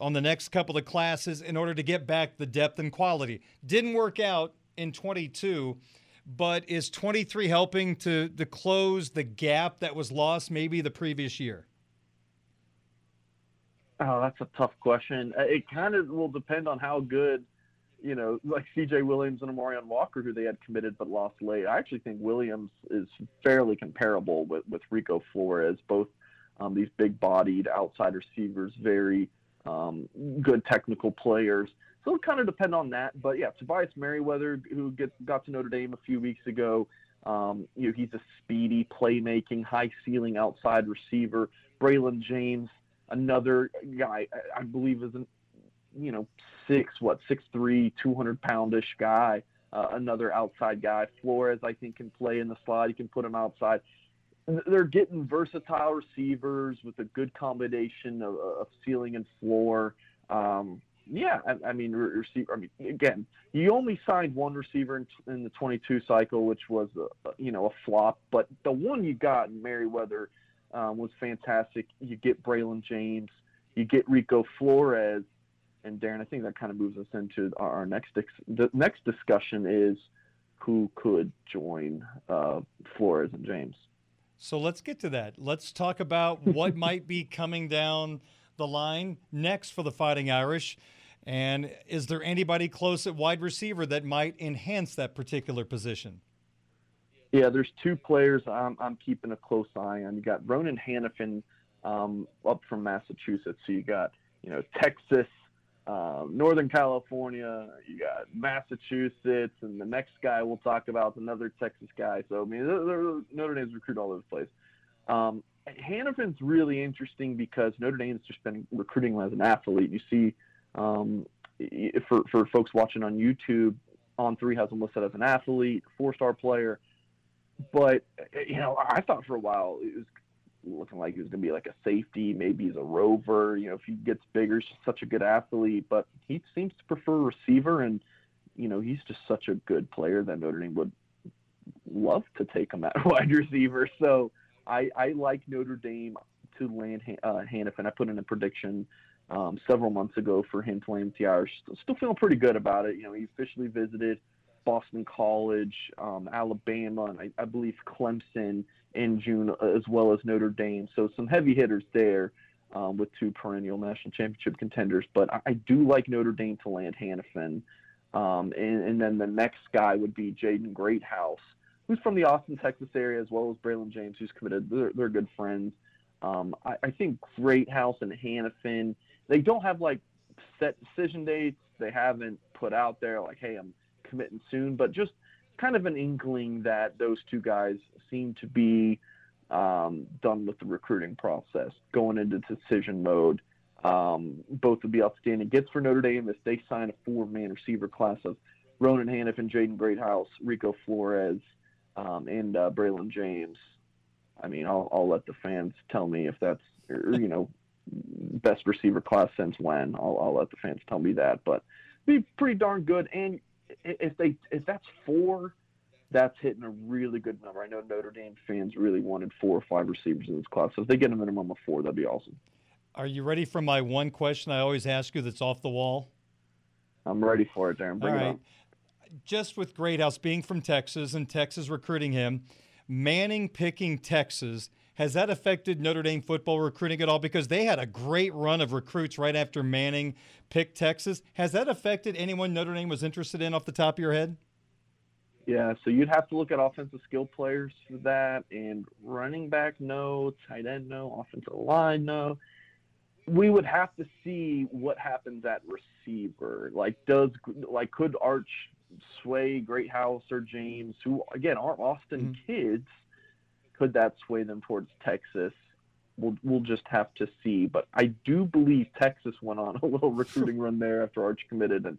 on the next couple of classes in order to get back the depth and quality. Didn't work out in 22, but is 23 helping to, to close the gap that was lost maybe the previous year? Oh, that's a tough question. Uh, it kind of will depend on how good, you know, like C.J. Williams and Amorion Walker, who they had committed but lost late. I actually think Williams is fairly comparable with, with Rico Flores, both um, these big-bodied outside receivers, very um, good technical players. So it'll kind of depend on that. But yeah, Tobias Merriweather, who got to Notre Dame a few weeks ago, um, you know, he's a speedy, playmaking, high ceiling outside receiver. Braylon James, another guy, I, I believe is an, you know, six, what, six three, two hundred poundish guy. Uh, another outside guy. Flores, I think, can play in the slot. You can put him outside. They're getting versatile receivers with a good combination of, of ceiling and floor. Um, yeah, I, I mean, receiver. I mean, again, you only signed one receiver in, in the 22 cycle, which was a, you know a flop. But the one you got in Merriweather um, was fantastic. You get Braylon James, you get Rico Flores, and Darren. I think that kind of moves us into our, our next the next discussion is who could join uh, Flores and James. So let's get to that. Let's talk about what might be coming down the line next for the Fighting Irish. And is there anybody close at wide receiver that might enhance that particular position? Yeah, there's two players I'm, I'm keeping a close eye on. You got Ronan Hannafin um, up from Massachusetts. So you got, you know, Texas, um, Northern California, you got Massachusetts, and the next guy we'll talk about is another Texas guy. So, I mean, they're, they're, Notre Dame's recruit all over the place. Um, Hannafin's really interesting because Notre Dame's just been recruiting him as an athlete. You see, um, for for folks watching on YouTube, on three has him listed as an athlete, four star player. But you know, I thought for a while it was looking like he was going to be like a safety, maybe he's a rover. You know, if he gets bigger, he's just such a good athlete. But he seems to prefer receiver, and you know, he's just such a good player that Notre Dame would love to take him at wide receiver. So I, I like Notre Dame to land uh, Hannafin. I put in a prediction um, several months ago for him to land the Irish. Still feeling pretty good about it. You know, he officially visited Boston College, um, Alabama, and I, I, believe Clemson in June, uh, as well as Notre Dame. So some heavy hitters there um, with two perennial national championship contenders. But I, I do like Notre Dame to land Hannafin. Um, and, and, then the next guy would be Jaden Greathouse, who's from the Austin, Texas area, as well as Braylon James, who's committed. They're, they're good friends. Um, I, I think Greathouse and Hannafin, they don't have like set decision dates. They haven't put out there like, hey, I'm committing soon, but just kind of an inkling that those two guys seem to be um, done with the recruiting process, going into decision mode. Um, both would be outstanding gets for Notre Dame if they sign a four-man receiver class of Ronan Hannafin, Jaden Greathouse, Rico Flores, um, and uh, Braylon James. I mean, I'll, I'll let the fans tell me if that's or, you know best receiver class since when. I'll, I'll let the fans tell me that, but be pretty darn good. And if they if that's four, that's hitting a really good number. I know Notre Dame fans really wanted four or five receivers in this class. So if they get a minimum of four, that'd be awesome. Are you ready for my one question I always ask you that's off the wall? I'm ready for it, Darren. Bring All it right. Just with Greathouse being from Texas and Texas recruiting him, Manning picking Texas, has that affected Notre Dame football recruiting at all? Because they had a great run of recruits right after Manning picked Texas. Has that affected anyone Notre Dame was interested in off the top of your head? Yeah, so you'd have to look at offensive skill players for that, and running back no, tight end no, offensive line no. We would have to see what happens at receiver. Like, does like could Arch sway Greathouse or James, who again aren't Austin kids, could that sway them towards Texas? We'll we'll just have to see. But I do believe Texas went on a little recruiting run there after Arch committed, and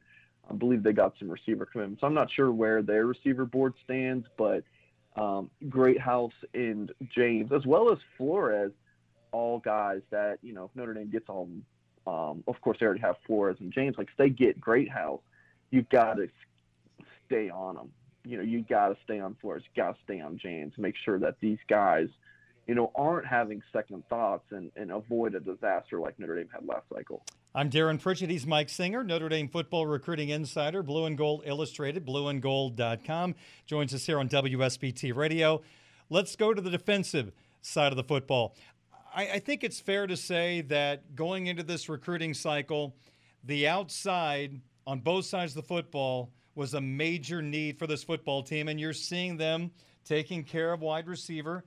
I believe they got some receiver commitments. I'm not sure where their receiver board stands, but um, Greathouse and James, as well as Flores, all guys that you know if Notre Dame gets on. Um, of course, they already have Flores and James. Like if they get Greathouse, you've got to stay on them. You know, you got to stay on Flores. Got to stay on James. Make sure that these guys, you know, aren't having second thoughts and, and avoid a disaster like Notre Dame had last cycle. I'm Darren Pritchett. He's Mike Singer, Notre Dame football recruiting insider, Blue and Gold Illustrated, blueandgold.com. Joins us here on WSBT Radio. Let's go to the defensive side of the football. I, I think it's fair to say that going into this recruiting cycle, the outside on both sides of the football was a major need for this football team, and you're seeing them taking care of wide receiver.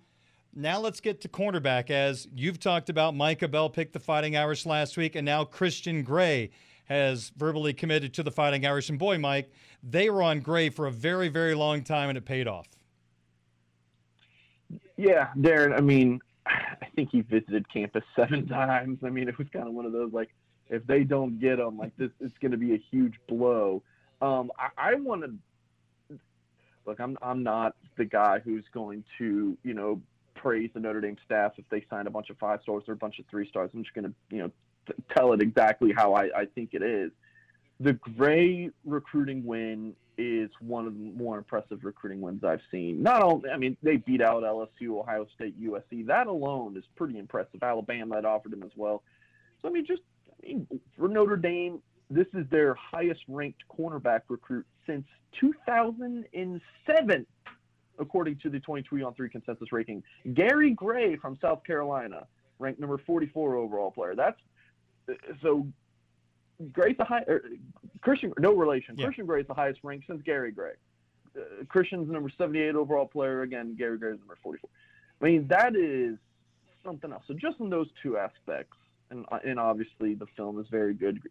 Now let's get to cornerback. As you've talked about, Micah Bell picked the Fighting Irish last week, and now Christian Gray has verbally committed to the Fighting Irish. And boy, Mike, they were on Gray for a very, very long time, and it paid off. Yeah, Darren. I mean, I think he visited campus seven times. I mean, it was kind of one of those like, if they don't get him, like this, it's going to be a huge blow. Um, I, I want to look. I'm I'm not the guy who's going to you know praise the Notre Dame staff if they sign a bunch of five stars or a bunch of three stars. I'm just going to you know t- tell it exactly how I, I think it is. The Gray recruiting win is one of the more impressive recruiting wins I've seen. Not only, I mean, they beat out LSU, Ohio State, USC. That alone is pretty impressive. Alabama had offered him as well. So I mean, just I mean, for Notre Dame, this is their highest ranked cornerback recruit since 2007, according to the 23 on 3 consensus ranking. Gary Gray from South Carolina, ranked number 44 overall player. That's so Gray's the high. Er, Christian, no relation. Yeah. Christian Gray's the highest ranked since Gary Gray. Uh, Christian's number 78 overall player. Again, Gary Gray's number 44. I mean, that is something else. So just in those two aspects, and and obviously the film is very good.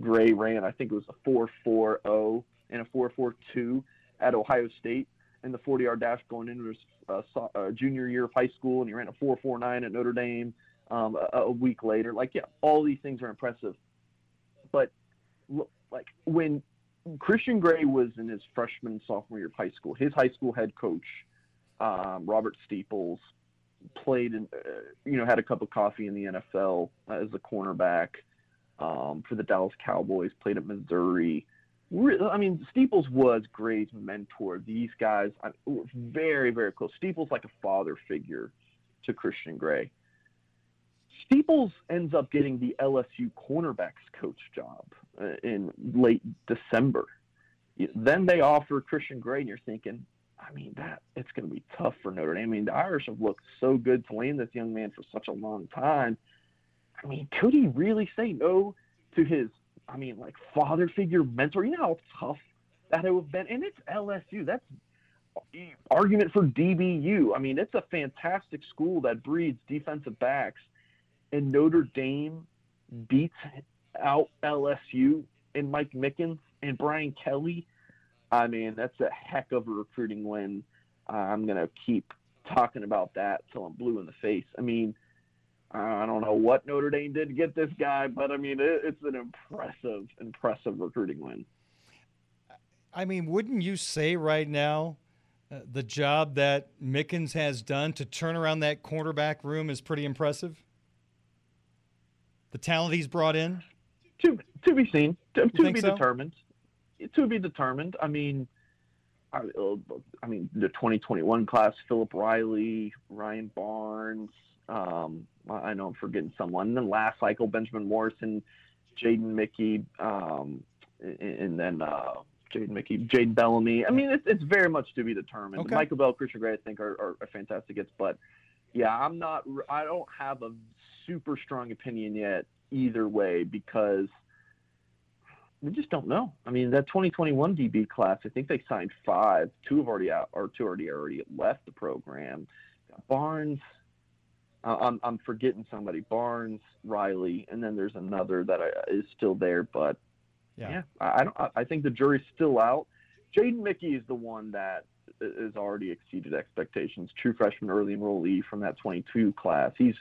Gray ran, I think it was a 4.40 and a 4.42 at Ohio State in the 40-yard dash going into his uh, uh, junior year of high school, and he ran a 4.49 at Notre Dame um, a, a week later. Like, yeah, all these things are impressive. But like when Christian Gray was in his freshman and sophomore year of high school, his high school head coach, um, Robert Steeples, played in, uh, you know, had a cup of coffee in the NFL as a cornerback um, for the Dallas Cowboys, played at Missouri. I mean, Steeples was Gray's mentor. These guys I, were very, very close. Steeples like a father figure to Christian Gray. Steeples ends up getting the LSU cornerbacks coach job uh, in late December. Then they offer Christian Gray, and you're thinking, I mean, that it's going to be tough for Notre Dame. I mean, the Irish have looked so good to land this young man for such a long time. I mean, could he really say no to his, I mean, like father figure mentor? You know how tough that would have been, and it's LSU. That's argument for DBU. I mean, it's a fantastic school that breeds defensive backs, and Notre Dame beats out LSU and Mike Mickens and Brian Kelly. I mean, that's a heck of a recruiting win. Uh, I'm gonna keep talking about that till I'm blue in the face. I mean, I don't know what Notre Dame did to get this guy, but I mean, it, it's an impressive, impressive recruiting win. I mean, wouldn't you say right now uh, the job that Mickens has done to turn around that cornerback room is pretty impressive? The talent he's brought in? To, to be seen, to, to be so? determined. To be determined. I mean, I, I mean, the 2021 class, Philip Riley, Ryan Barnes. Um, I know I'm forgetting someone. And then last cycle, Benjamin Morrison, Jaden Mickey, um, and, and then uh, Jaden Mickey, Jaden Bellamy. I mean, it's, it's very much to be determined. Okay. Michael Bell, Christian Gray, I think are, are, are fantastic hits, but yeah, I'm not. I don't have a super strong opinion yet either way because we just don't know. I mean, that 2021 DB class, I think they signed five. Two have already out, or two already already left the program. Barnes, uh, I'm I'm forgetting somebody. Barnes, Riley, and then there's another that I, is still there, but yeah, yeah I, I don't. I- I think the jury's still out. Jaden Mickey is the one that has already exceeded expectations. True freshman early enrollee from that 22 class. He's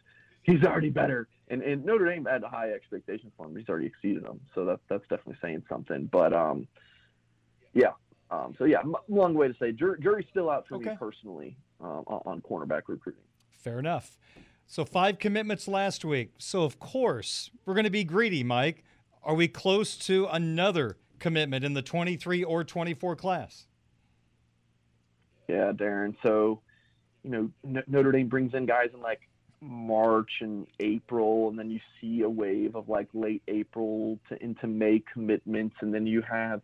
he's already better. And, and Notre Dame had high expectations for him. He's already exceeded them. So that, that's definitely saying something. But um, yeah. Um, so yeah, m- long way to say jur- jury's still out for Okay. me personally um, on cornerback recruiting. Fair enough. So five commitments last week. So of course we're going to be greedy, Mike. Are we close to another commitment in the 23 or 24 class? Yeah, Darren. So, you know, N- Notre Dame brings in guys in like March and April, and then you see a wave of like late April to into May commitments, and then you have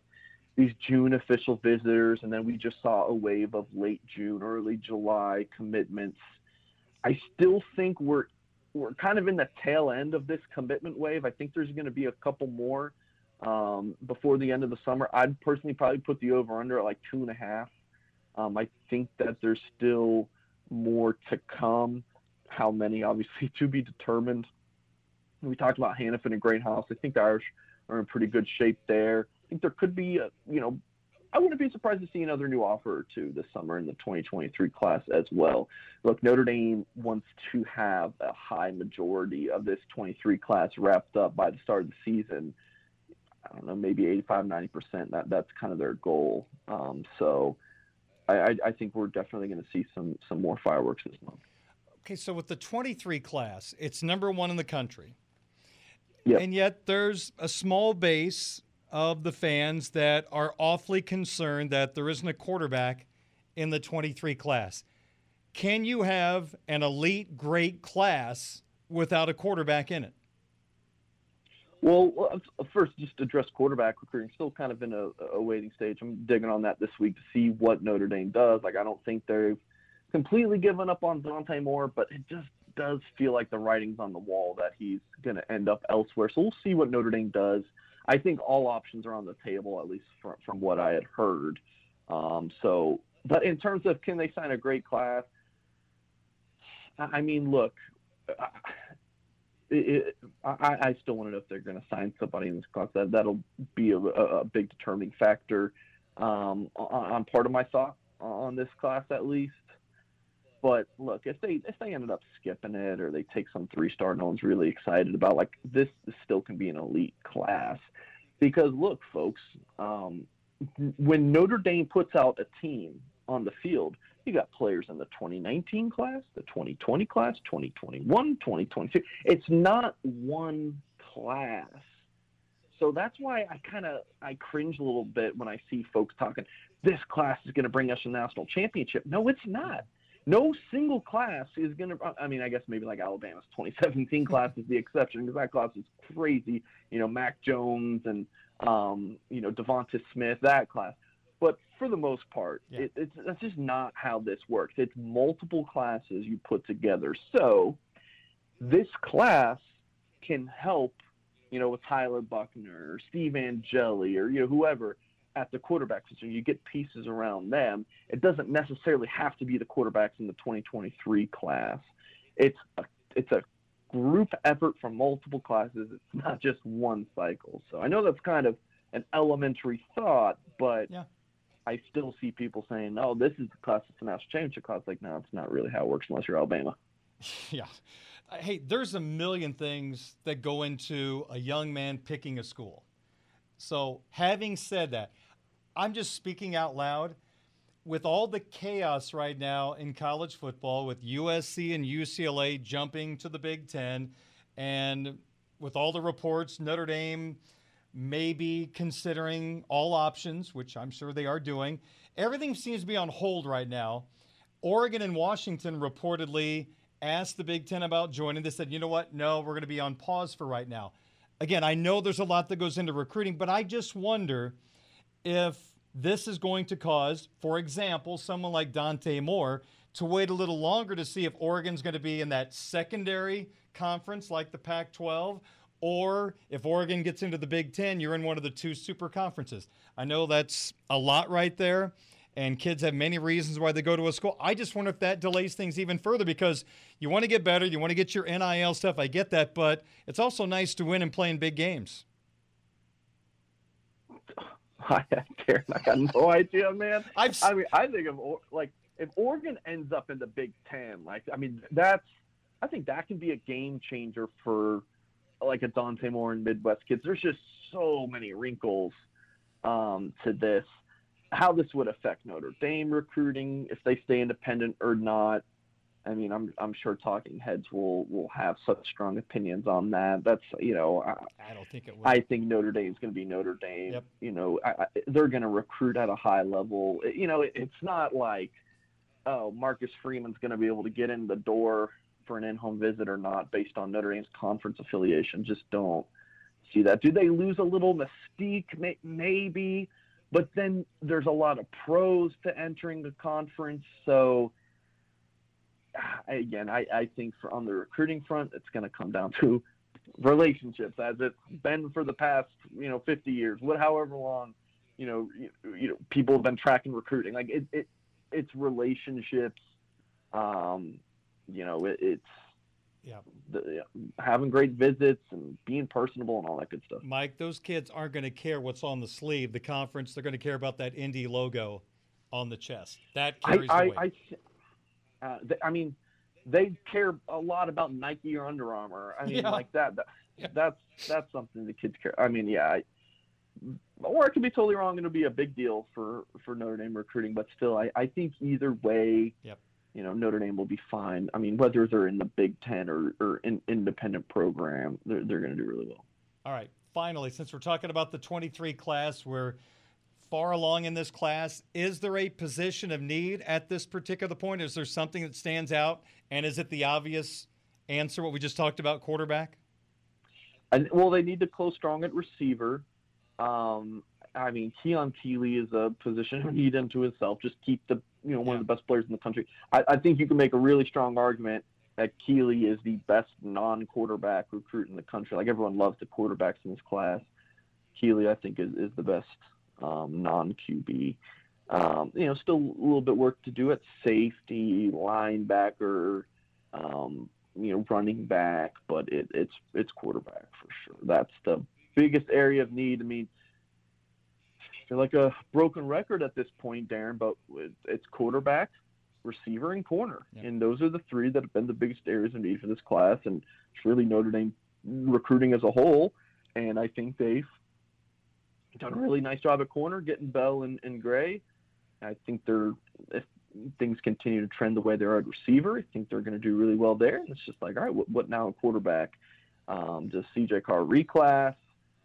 these June official visitors, and then we just saw a wave of late June, early July commitments. I still think we're we're kind of in the tail end of this commitment wave. I think there's going to be a couple more um, before the end of the summer. I'd personally probably put the over under at like two and a half. Um, I think that there's still more to come. How many, obviously, to be determined. We talked about Hannafin and Greathouse. I think the Irish are in pretty good shape there. I think there could be, a, you know, I wouldn't be surprised to see another new offer or two this summer in the 2023 class as well. Look, Notre Dame wants to have a high majority of this 23 class wrapped up by the start of the season. I don't know, maybe 85, 90 percent. That that's kind of their goal. Um, so I, I, I think we're definitely going to see some some more fireworks this month. Okay, so with the 23 class, it's number one in the country. Yep. And yet there's a small base of the fans that are awfully concerned that there isn't a quarterback in the 23 class. Can you have an elite, great class without a quarterback in it? Well, first, just address quarterback recruiting. Still kind of in a, a waiting stage. I'm digging on that this week to see what Notre Dame does. Like, I don't think they've completely given up on Dante Moore, but it just does feel like the writing's on the wall that he's going to end up elsewhere. So we'll see what Notre Dame does. I think all options are on the table, at least from, from what I had heard. Um, so, but in terms of can they sign a great class? I mean, look, I- it, I, I still want to know if they're going to sign somebody in this class. That that'll be a, a, a big determining factor um, on, on part of my thought on this class, at least. But look, if they if they ended up skipping it or they take some three star no one's really excited about, like this still can be an elite class. Because look, folks, um, when Notre Dame puts out a team on the field, you got players in the 2019 class, the 2020 class, 2021, 2022. It's not one class. So that's why I kind of I cringe a little bit when I see folks talking this class is going to bring us a national championship. No, it's not. No single class is going to. I mean, I guess maybe like Alabama's 2017 class is the exception because that class is crazy. You know, Mac Jones and um, you know Devonta Smith, that class. But for the most part, it, it's that's just not how this works. It's multiple classes you put together. So this class can help, you know, with Tyler Buchner or Steve Angeli or you know whoever at the quarterback position. You get pieces around them. It doesn't necessarily have to be the quarterbacks in the 2023 class. It's a, it's a group effort from multiple classes. It's not just one cycle. So I know that's kind of an elementary thought, but yeah. I still see people saying, "Oh, this is the class that's the national championship class." Like, no, it's not really how it works unless you're Alabama. Yeah. Uh, hey, there's a million things that go into a young man picking a school. So, having said that, I'm just speaking out loud. With all the chaos right now in college football, with USC and UCLA jumping to the Big Ten, and with all the reports, Notre Dame maybe considering all options, which I'm sure they are doing, everything seems to be on hold right now. Oregon and Washington reportedly asked the Big Ten about joining. They said, you know what? No, we're going to be on pause for right now. Again, I know there's a lot that goes into recruiting, but I just wonder if this is going to cause, for example, someone like Dante Moore to wait a little longer to see if Oregon's going to be in that secondary conference like the Pac 12, or if Oregon gets into the Big Ten, you're in one of the two super conferences. I know that's a lot right there, and kids have many reasons why they go to a school. I just wonder if that delays things even further because you want to get better, you want to get your NIL stuff. I get that, but it's also nice to win and play in big games. I, Darren, I got no idea, man. I've, I mean, I think of like if Oregon ends up in the Big Ten, like I mean, that's I think that can be a game changer for like a Dante Moore and Midwest kids. There's just so many wrinkles um, to this. How this would affect Notre Dame recruiting, if they stay independent or not. I mean, I'm I'm sure talking heads will will have such strong opinions on that. That's you know, I, I don't think it will. I think Notre Dame is going to be Notre Dame. Yep. You know, I, I, they're going to recruit at a high level. You know, it, it's not like oh Marcus Freeman's going to be able to get in the door for an in-home visit or not based on Notre Dame's conference affiliation. Just don't see that. Do they lose a little mystique? Maybe, but then there's a lot of pros to entering the conference, so again, I, I think for on the recruiting front, it's going to come down to relationships, as it's been for the past you know 50 years, what however long you know you, you know people have been tracking recruiting. Like it, it it's relationships. Um, you know, it, it's yeah. The, having great visits and being personable and all that good stuff. Mike, those kids aren't going to care what's on the sleeve, the conference. They're going to care about that ND logo on the chest. That carries I, the weight. I, I, uh, I mean, they care a lot about Nike or Under Armour. I mean, Yeah. like that. that Yeah. That's that's something the kids care. I mean, yeah. I, or I could be totally wrong. It'll be a big deal for for Notre Dame recruiting, but still, I, I think either way, Yep. you know, Notre Dame will be fine. I mean, whether they're in the Big Ten or or in independent program, they're they're going to do really well. All right. Finally, since we're talking about the 23 class, we're far along in this class. Is there a position of need at this particular point? Is there something that stands out? And is it the obvious answer, what we just talked about, quarterback? And well, they need to close strong at receiver. Um, I mean, Keon Keeley is a position of need unto himself. Just keep the you know one of the best players in the country. I, I think you can make a really strong argument that Keeley is the best non-quarterback recruit in the country. Like everyone loves the quarterbacks in this class. Keeley, I think, is, is the best um, non-QB. Um, you know, still a little bit work to do at safety, linebacker, um, you know, running back, but it, it's it's quarterback for sure. That's the biggest area of need. I mean, you're like a broken record at this point, Darren, but it's quarterback, receiver, and corner, and those are the three that have been the biggest areas of need for this class, and it's really Notre Dame recruiting as a whole. And I think they've done a really nice job at corner, getting Bell and, and Gray. I think they're if things continue to trend the way they are at receiver, I think they're going to do really well there. And it's just like, all right, what, what now at quarterback? Um, does CJ Carr reclass?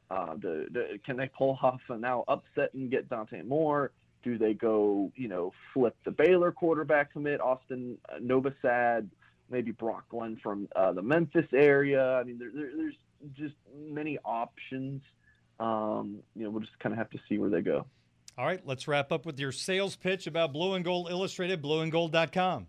Uh, do, do, can they pull off now upset and get Dante Moore? Do they go, you know, flip the Baylor quarterback commit, Austin uh, Novosad, maybe Brock Glenn from uh, the Memphis area? I mean, there, there, there's just many options. Um, you know, we'll just kind of have to see where they go. All right, let's wrap up with your sales pitch about Blue and Gold Illustrated, blueandgold.com.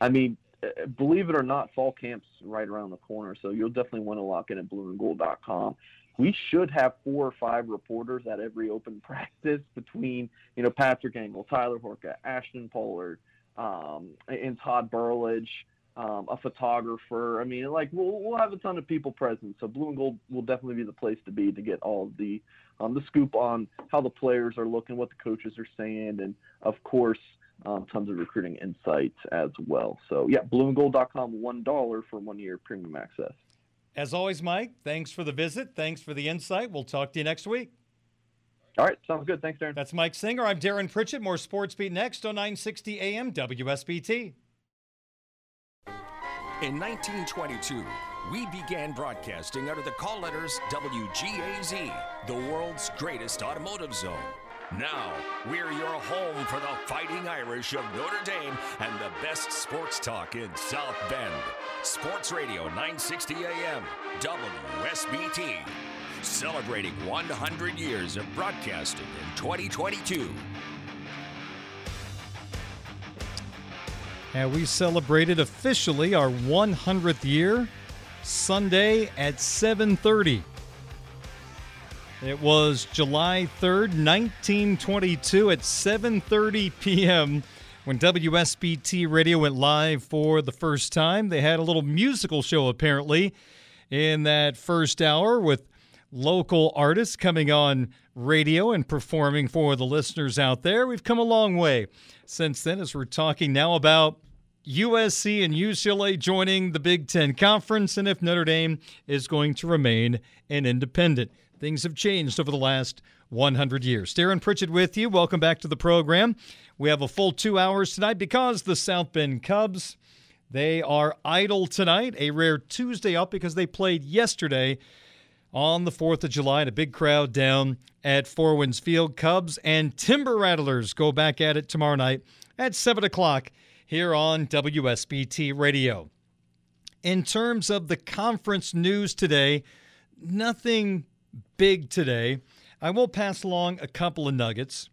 I mean, uh, believe it or not, fall camp's right around the corner, so you'll definitely want to lock in at blueandgold.com. we should have four or five reporters at every open practice between, you know, Patrick Engel, Tyler Horka, Ashton Pollard, um, and Todd Burlage, um, a photographer. I mean, like we'll, we'll have a ton of people present. So blue and gold will definitely be the place to be to get all the um, the scoop on how the players are looking, what the coaches are saying, and of course, um, tons of recruiting insights as well. So yeah, blueandgold.com, one dollar for one year premium access. As always, Mike, thanks for the visit. Thanks for the insight. We'll talk to you next week. All right, sounds good. Thanks, Darren. That's Mike Singer. I'm Darren Pritchett. More Sports Beat next on 960 AM WSBT. In 1922, we began broadcasting under the call letters WGAZ, the world's greatest automotive zone. Now, we're your home for the Fighting Irish of Notre Dame and the best sports talk in South Bend. Sports Radio 960 AM, WSBT. Celebrating 100 years of broadcasting in 2022. And we celebrated officially our 100th year Sunday at 7:30. It was July 3rd, 1922 at 7:30 p.m. when WSBT Radio went live for the first time. They had a little musical show apparently in that first hour with local artists coming on radio and performing for the listeners out there. We've come a long way since then as we're talking now about USC and UCLA joining the Big Ten Conference and if Notre Dame is going to remain an independent. Things have changed over the last 100 years. Darren Pritchett with you. Welcome back to the program. We have a full two hours tonight because the South Bend Cubs, they are idle tonight. A rare Tuesday up because they played yesterday on the 4th of July. And a big crowd down at Four Winds Field. Cubs and Timber Rattlers go back at it tomorrow night at 7 o'clock here on WSBT Radio. In terms of the conference news today, nothing big today. I will pass along a couple of nuggets.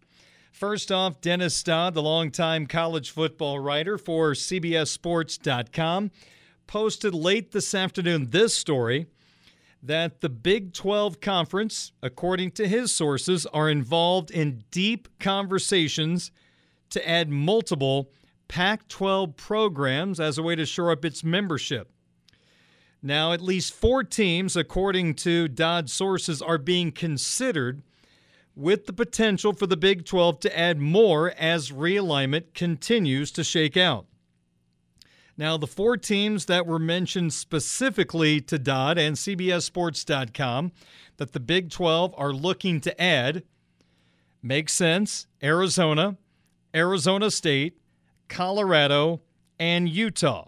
First off, Dennis Dodd, the longtime college football writer for CBSSports.com, posted late this afternoon this story that the Big 12 Conference, according to his sources, are involved in deep conversations to add multiple Pac 12 programs as a way to shore up its membership. Now, at least four teams, according to Dodd's sources, are being considered with the potential for the Big 12 to add more as realignment continues to shake out. Now, the four teams that were mentioned specifically to Dodd and CBSSports.com that the Big 12 are looking to add make sense Arizona, Arizona State, Colorado, and Utah.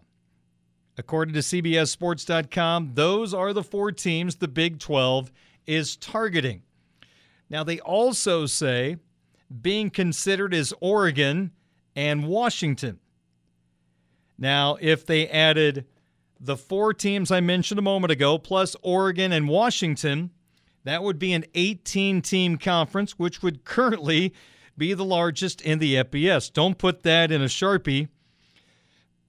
According to CBSSports.com, those are the four teams the Big 12 is targeting. Now, they also say being considered is Oregon and Washington. Now, if they added the four teams I mentioned a moment ago, plus Oregon and Washington, that would be an 18 team conference, which would currently be the largest in the FBS. Don't put that in a Sharpie.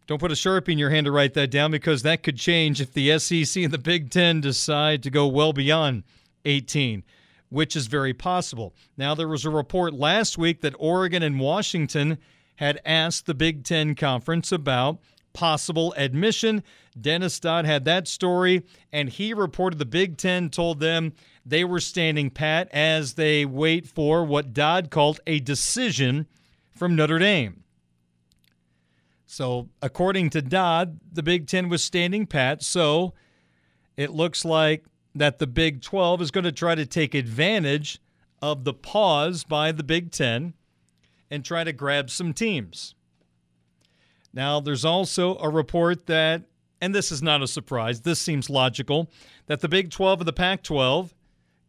Don't put a Sharpie in your hand to write that down because that could change if the SEC and the Big Ten decide to go well beyond 18, which is very possible. Now, there was a report last week that Oregon and Washington had asked the Big Ten Conference about possible admission. Dennis Dodd had that story, and he reported the Big Ten told them they were standing pat as they wait for what Dodd called a decision from Notre Dame. So, according to Dodd, the Big Ten was standing pat. So, it looks like that the Big 12 is going to try to take advantage of the pause by the Big Ten and try to grab some teams. Now, there's also a report that, and this is not a surprise, this seems logical, that the Big 12 and the Pac 12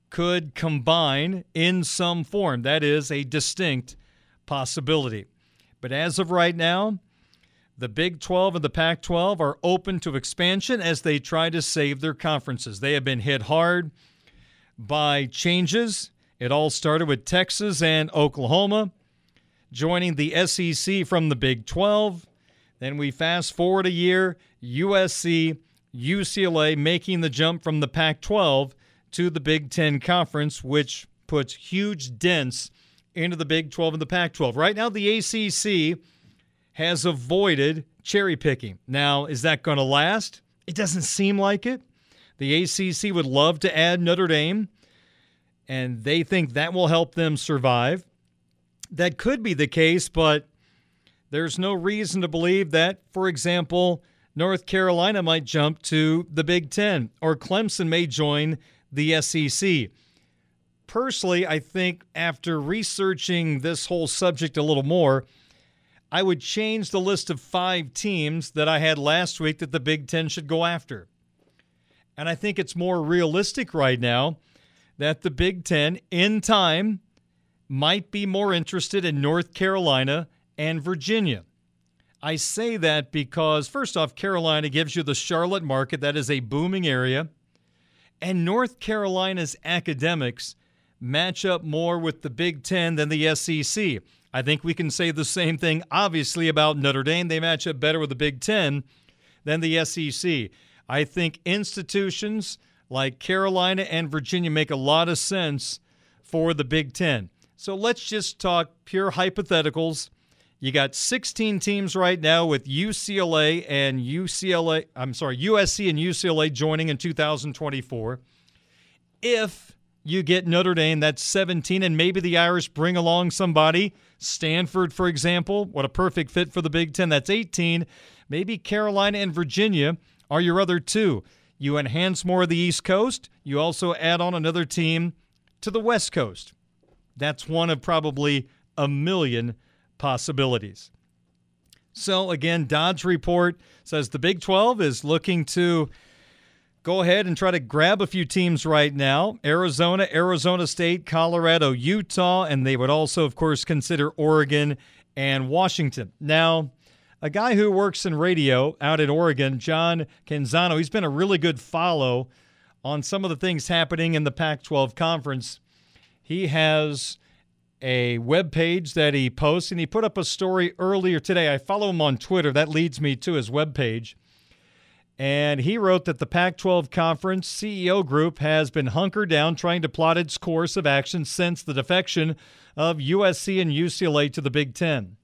could combine in some form. That is a distinct possibility. But as of right now, the Big 12 and the Pac 12 are open to expansion as they try to save their conferences. They have been hit hard by changes. It all started with Texas and Oklahoma joining the SEC from the Big 12. Then we fast forward a year, USC, UCLA making the jump from the Pac 12 to the Big Ten Conference, which puts huge dents into the Big 12 and the Pac 12. Right now, the ACC has avoided cherry picking. Now, is that going to last? It doesn't seem like it. The ACC would love to add Notre Dame, and they think that will help them survive. That could be the case, but there's no reason to believe that, for example, North Carolina might jump to the Big Ten or Clemson may join the SEC. Personally, I think after researching this whole subject a little more, I would change the list of five teams that I had last week that the Big Ten should go after. And I think it's more realistic right now that the Big Ten, in time, might be more interested in North Carolina and Virginia. I say that because, first off, Carolina gives you the Charlotte market, that is a booming area. And North Carolina's academics match up more with the Big Ten than the SEC. I think we can say the same thing, obviously, about Notre Dame. They match up better with the Big Ten than the SEC. I think institutions like Carolina and Virginia make a lot of sense for the Big Ten. So let's just talk pure hypotheticals. You got 16 teams right now with UCLA and UCLA, I'm sorry, USC and UCLA joining in 2024. If you get Notre Dame, that's 17, and maybe the Irish bring along somebody. Stanford, for example, what a perfect fit for the Big Ten, that's 18. Maybe Carolina and Virginia are your other two. You enhance more of the East Coast, you also add on another team to the West Coast. That's one of probably a million possibilities. So, again, Dodd's report says the Big 12 is looking to go ahead and try to grab a few teams right now Arizona, Arizona State, Colorado, Utah, and they would also, of course, consider Oregon and Washington. Now, a guy who works in radio out in Oregon, John Canzano, he's been a really good follow on some of the things happening in the Pac 12 conference. He has a web page that he posts, and he put up a story earlier today. I follow him on Twitter. That leads me to his web page. And he wrote that the Pac 12 conference CEO group has been hunkered down trying to plot its course of action since the defection of USC and UCLA to the Big Ten.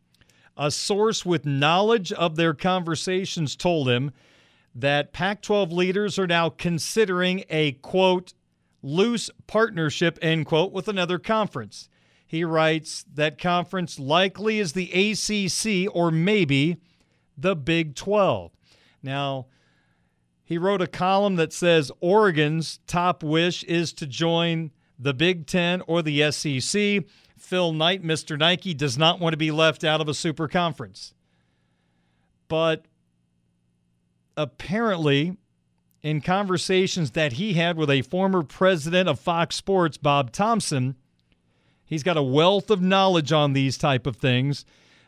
A source with knowledge of their conversations told him that Pac 12 leaders are now considering a quote, loose partnership, end quote, with another conference. He writes that conference likely is the ACC or maybe the Big 12. Now, he wrote a column that says Oregon's top wish is to join the Big 10 or the SEC. Phil Knight, Mr. Nike, does not want to be left out of a super conference. But apparently, in conversations that he had with a former president of Fox Sports, Bob Thompson, He's got a wealth of knowledge on these type of things.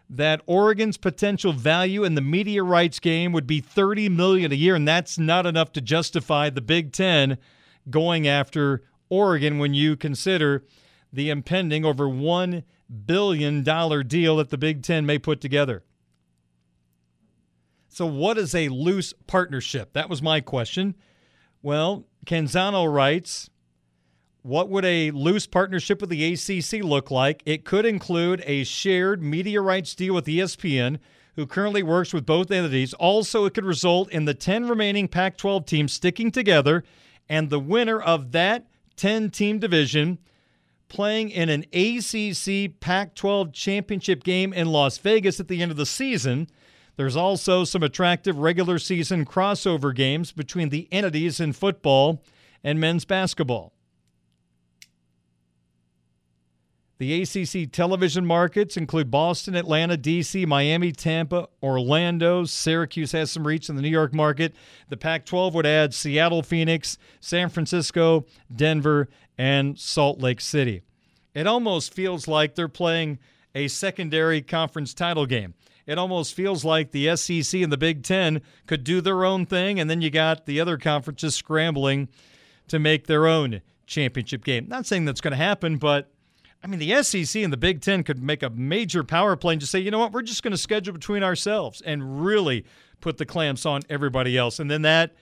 That Oregon's potential value in the media rights game would be 30 million a year, and that's not enough to justify the Big Ten going after Oregon when you consider the impending over one billion dollar deal that the Big Ten may put together. So, what is a loose partnership? That was my question. Well, Canzano writes what would a loose partnership with the ACC look like? It could include a shared media rights deal with ESPN, who currently works with both entities. Also, it could result in the 10 remaining Pac 12 teams sticking together and the winner of that 10 team division playing in an ACC Pac 12 championship game in Las Vegas at the end of the season. There's also some attractive regular season crossover games between the entities in football and men's basketball. The ACC television markets include Boston, Atlanta, D.C., Miami, Tampa, Orlando. Syracuse has some reach in the New York market. The Pac 12 would add Seattle, Phoenix, San Francisco, Denver, and Salt Lake City. It almost feels like they're playing a secondary conference title game. It almost feels like the SEC and the Big Ten could do their own thing, and then you got the other conferences scrambling to make their own championship game. Not saying that's going to happen, but I mean, the SEC and the Big Ten could make a major power play and just say, you know what, we're just going to schedule between ourselves and really put the clamps on everybody else. And then that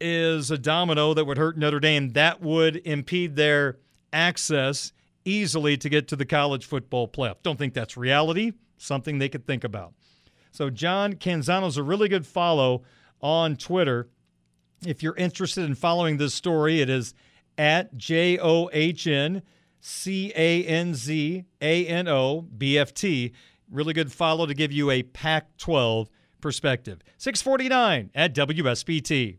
is a domino that would hurt Notre Dame. That would impede their access easily to get to the college football playoff. Don't think that's reality. Something they could think about. So John Canzano's a really good follow on Twitter. If you're interested in following this story, it is at J O H N C A N Z A N O B F T. Really good follow to give you a Pac 12 perspective. 649 at WSBT.